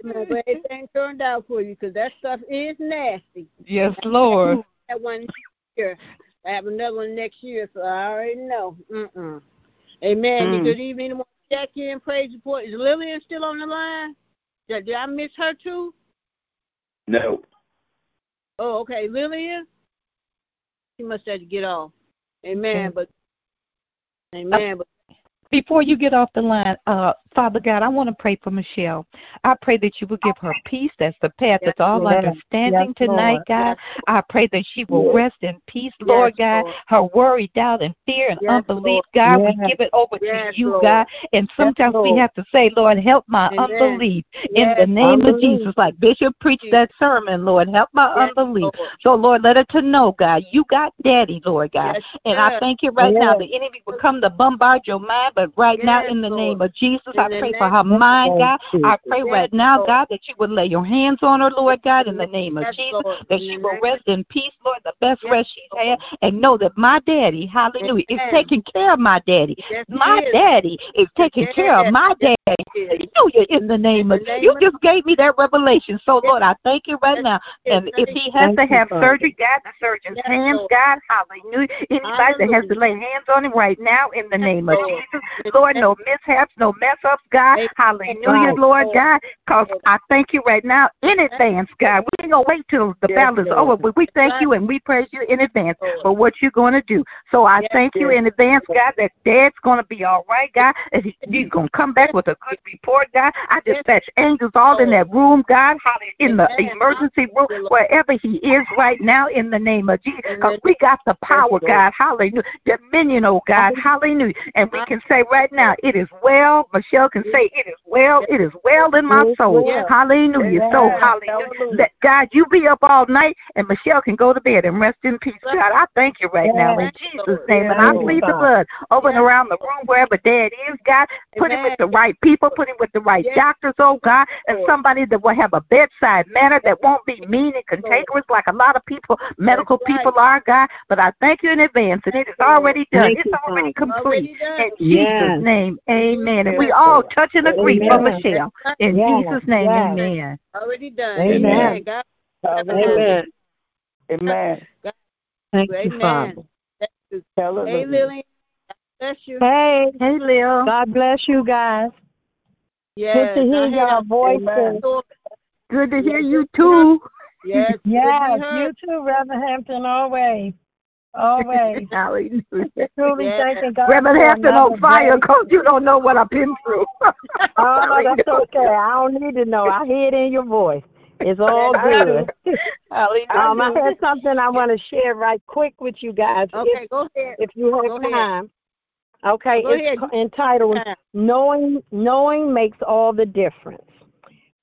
I'm glad everything turned out for you because that stuff is nasty. yes, Lord. That one year. I have another one next year, so I already know. Mm-mm. Amen. Mm. Good evening, Anyone check in, praise report. Is Lillian still on the line? Did, did I miss her too? no. Oh, okay. Lillian? She must have to get off. Amen. But Amen. But Before you get off the line, uh, Father God, I want to pray for Michelle. I pray that you will give her peace that surpasses Yes, all Lord. understanding Yes, tonight, Lord. God. I pray that she will rest in peace, Lord God. Her worry, doubt, and fear and unbelief, God, we give it over to you, Lord. God. And sometimes we have to say, Lord, help my unbelief in the name of. Jesus. Like Bishop preached that sermon, Lord, help my unbelief. So, Lord, let her to know, God, you got daddy, Lord God. And I thank you right now. The enemy will come to bombard your mind, but right now, in the name of Jesus, I pray for her of mind, God. I pray right now, God, that you would lay your hands on her, Lord God, in the name of Jesus, that she will rest in peace, Lord, the best rest she's had, and know that my daddy, hallelujah, is taking care of my daddy. My daddy is taking care of my daddy. he is. Hallelujah, in the name of the you just gave me that revelation. So Lord, I thank you right now. And if he has to have surgery, God, the surgeon's hands, God, hallelujah. Anybody that has to lay hands on him right now in the name of Jesus. Lord, no mishaps, no mess ups, God. Hallelujah, Lord God. Because I thank you right now in advance, God. We ain't gonna wait till the battle is over, but we thank you and we praise you in advance for what you're gonna do. So I thank you in advance, God, that Dad's gonna be all right, God. He- he's gonna come back with a good report, God. I dispatch angels all in that room, God, in the emergency room, wherever he is right now, in the name of Jesus. Because we got the power, God, hallelujah, dominion, oh God, hallelujah. And we can say right now, it is well. Michelle Michelle can say, It is well, it is well in my soul. well. Hallelujah. So, Yes, hallelujah. hallelujah. That God, you be up all night and Michelle can go to bed and rest in peace. God, I thank you right now in Jesus' name. And I Yes, plead the blood over and around the room wherever Dad is, God. Put him with the right people, put him with the right doctors, oh God, and somebody that will have a bedside manner that won't be mean and cantankerous like a lot of people, medical people are, God. But I thank you in advance, and it is already done. Thank It's already Father. complete. In Jesus' name, amen. And we all Oh, touch and agree for Amen. Michelle. In Yes, Jesus' name, yes. amen. Already done. Amen. Amen. God, Amen. Amen. Thank you. Father. You. Hey, Lillian. Bless you. Hey, Hey, Lil. God bless you guys. Yes. Good to hear your a- voices. Amen. Good to hear you too. Yes. good to be Yes, you too, Reverend Hampton, always. Always. Hallelujah. Truly Yes. thanking God. Reverend for Hampton another on fire because you don't know what I've been through. Oh, that's okay. I don't need to know. I hear it in your voice. It's all good. Um, I have something I want to share right quick with you guys, Okay, if go ahead. if you Go have ahead. time. Okay, Go it's ahead. entitled "Knowing Knowing Makes All the Difference."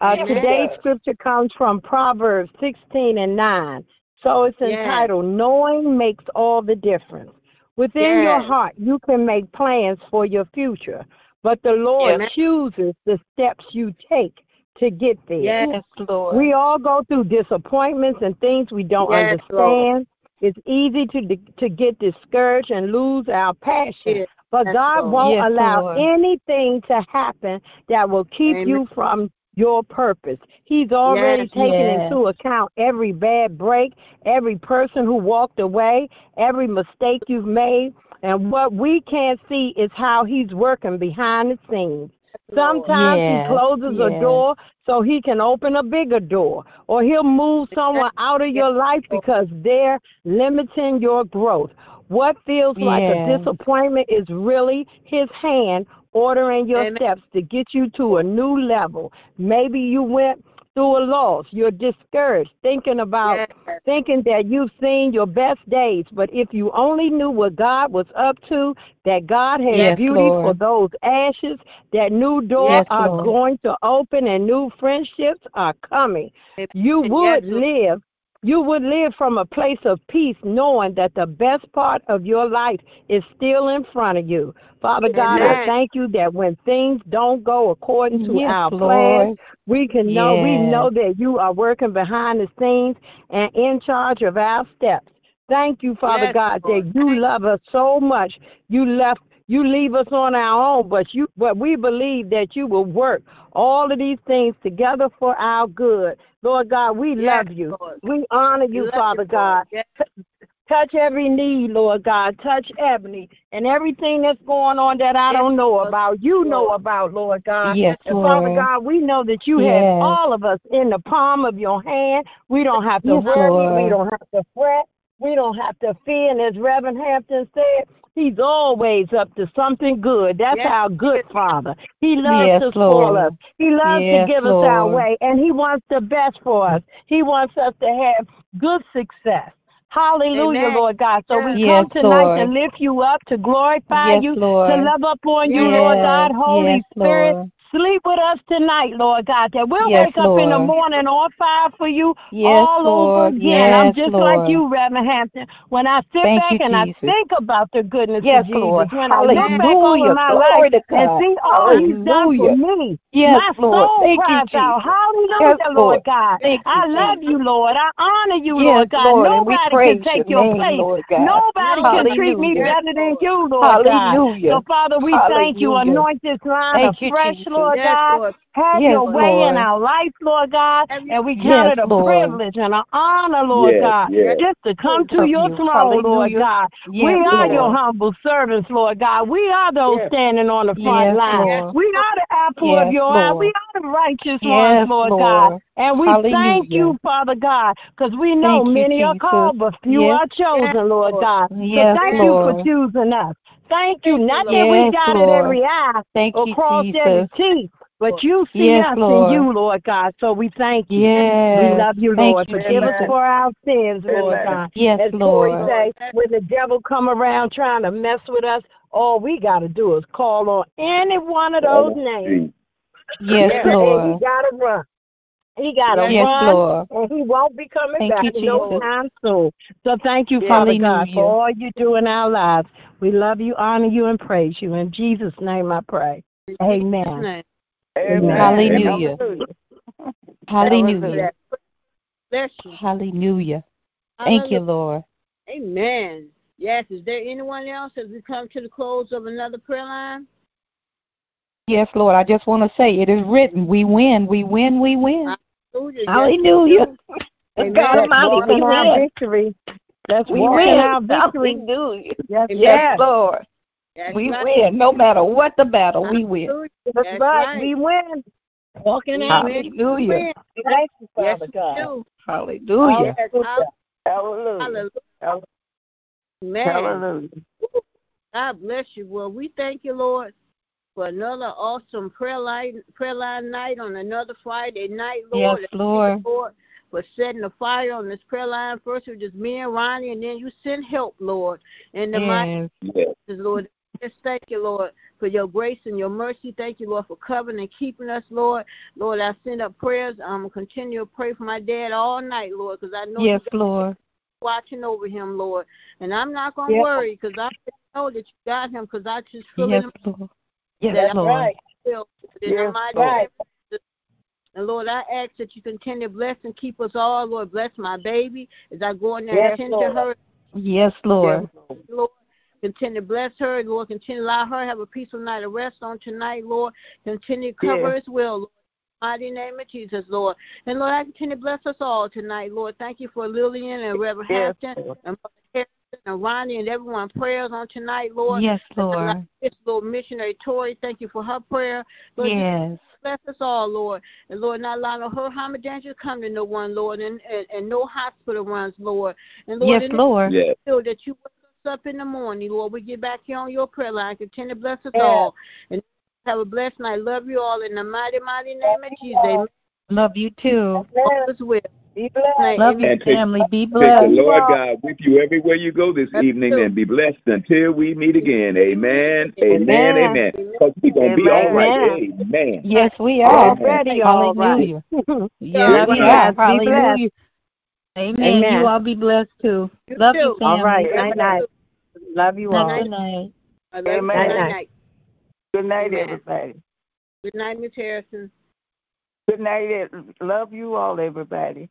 Uh, today's scripture comes from Proverbs 16 and 9. So it's Yes. entitled "Knowing Makes All the Difference." Within your heart, you can make plans for your future, but the Lord Amen. chooses the steps you take to get there. Yes. Yes, Lord. We all go through disappointments and things we don't Yes, understand. It's easy to to get discouraged and lose our passion. Yes, But yes, God won't Yes, allow Lord. anything to happen that will keep Amen. you from your purpose. He's already Yes, taken yes. into account every bad break, every person who walked away, every mistake you've made. And what we can't see is how he's working behind the scenes. Sometimes Yes, he closes a door so he can open a bigger door, or he'll move someone out of your life because they're limiting your growth. What feels like a disappointment is really his hand ordering your Amen. steps to get you to a new level. Maybe you went through a loss, you're discouraged, thinking about Yes. thinking that you've seen your best days, but if you only knew what God was up to, that God has Yes, beauty Lord. for those ashes, that new doors Yes, are Lord. going to open and new friendships are coming. You would live you would live from a place of peace knowing that the best part of your life is still in front of you. Father God, I thank you that when things don't go according to Yes, our plans, we can know we know that you are working behind the scenes and in charge of our steps. Thank you, Father Yes, God, Lord. that you love us so much. You left you leave us on our own, but you but we believe that you will work all of these things together for our good. Lord God, we Yes, love you. Lord. We honor you, love Father you, God. Yes. Touch every need, Lord God. Touch Ebony and everything that's going on that I Yes, don't know Lord. about. You know about, Lord God. Yes, And Father God, we know that you Yes. have all of us in the palm of your hand. We don't have to worry. We don't have to fret. We don't have to fear. And as Reverend Hampton said, He's always up to something good. That's Yes. our good Father. He loves Yes, to spoil Lord. us. He loves Yes, to give us our way, and He wants the best for us. He wants us to have good success. Hallelujah, Amen. Lord God. So we Yes, come tonight Lord. to lift you up, to glorify Yes, you, Lord. to love up on you, Yes. Lord God. Holy Yes, Spirit, Lord. Sleep with us tonight, Lord God. That we'll Yes, wake up in the morning on fire for you Yes, all over Lord. again. I'm just Lord. like you, Reverend Hampton. When I sit Thank back you, and I think about the goodness Yes, of Jesus, Lord. when I look back Hallelujah. over my Glory life and see all He's done for Hallelujah. me, Yes, my Lord. soul Thank you, cries out, Jesus. Hallelujah, Yes, Lord Lord. God. Thank you, I love Jesus. you, Lord. I honor you, Yes, Lord God. Lord, Nobody can take your place. Lord. Nobody can treat me better than you, Lord God. Hallelujah. So, Father, we thank you. Hallelujah. Anoint this line Thank you, afresh, Jesus. Lord Yes, God. Lord. Have Yes, your way in our life, Lord God. And we count Yes, it a Lord. privilege and an honor, Lord Yes, God, yes. just to come to your you. throne, Lord God. Yes, we are Lord. your humble servants, Lord God. We are those Yes. standing on the front Yes, line. Lord. We are the apple Yes, of your eye. We are the righteous Yes, ones, Lord, Lord. God. And we thank you, Father God, because we know Thank you, many are called, but few Yes. are chosen, Yes, Lord Lord. God. Yes, so thank you for choosing us. Thank you. Thank Not Lord. that we got dotted Lord. every I Thank or you, crossed every Jesus. T, but you see Yes, us Lord. in you, Lord God. So we thank you. Yes. We love you, Thank Lord. you, Forgive us for our sins, Lord God. Yes, As Lord. Corey say, when the devil come around trying to mess with us, All we got to do is call on any one of those names. Yes, and Lord. he got to run. He got to Yes, run, Lord. and he won't be coming Thank back you, no time soon. So thank you, Father God, for all you do in our lives. We love you, honor you, and praise you. In Jesus' name I pray. Amen. Name. Amen. Hallelujah. Hallelujah. Bless you. Hallelujah. Thank you, Lord. Amen. Yes. Is there anyone else as we come to the close of another prayer line? Yes, Lord. I just want to say it is written. We win. We win. We win. Hallelujah. Yes, Hallelujah. Amen. God Almighty, we in our win. victory. Let's We win. our victory. Hallelujah. Yes, Amen. Yes, Lord. That's We right. win. No matter what the battle, we win. Hallelujah. That's, That's right. right. We win. Walk in We our win. victory. Hallelujah. Win. Thank you, Father we God. do. Hallelujah. Yes, Hallelujah. Hallelujah. Man, Hallelujah. God bless you. Well, we thank you, Lord, for another awesome prayer line, prayer line night on another Friday night, Lord. Yes, Lord. Lord, for setting the fire on this prayer line. First, it was just me and Ronnie, and then you sent help, Lord. In the mighty Yes. Yes. Lord. Just thank you, Lord, for your grace and your mercy. Thank you, Lord, for covering and keeping us, Lord. Lord, I send up prayers. I'm to continue to pray for my dad all night, Lord, because I know Yes, Lord. watching over him, Lord. And I'm not going to Yes. worry because I know that you got him because I just feel Yes, it Lord. That Yes, I'm Lord. Right. in the Yes, name. And Lord, I ask that you continue to bless and keep us all, Lord. Bless my baby as I go in there Yes, and tend Lord. to her, Yes, Lord. Lord. Continue to bless her, Lord. Continue to allow her to have a peaceful night of rest on tonight, Lord. Continue to cover Yes. as well, Lord. Mighty name of Jesus, Lord. And Lord, I continue to bless us all tonight, Lord. Thank you for Lillian and Reverend Yes, Hampton and Mother and Ronnie and everyone prayers on tonight, Lord. Yes, Lord. like this little missionary Tori, thank you for her prayer. Lord, Yes. bless us all, Lord. And Lord, not allow no hurt, harm, or danger to come to no one, Lord, and, and, and no hospital runs, Lord. And Lord, Yes, in Lord. Yes. feel that you wake us up in the morning, Lord. We get back here on your prayer line. Continue to bless us Yes. all. And have a blessed night. Love you all in the mighty, mighty name of Jesus. Amen. Love you too. All is well. Be blessed. Love you, And take- family. Be Take the. Lord God with you everywhere you go this That's evening true. and be blessed until we meet again. Amen. Amen. Amen. Amen. Because we're going to be all right. Amen. Yes, we are. Already all right. Hallelujah. Yes, we are. Be blessed. Hallelujah. Amen. Amen. You all be blessed too. You Love too. you, family. All right. Night night. Love you all. Good night. I love you. Amen. Night, night. Good night, everybody. Good night, Miss Harrison. Good night. Love you all, everybody.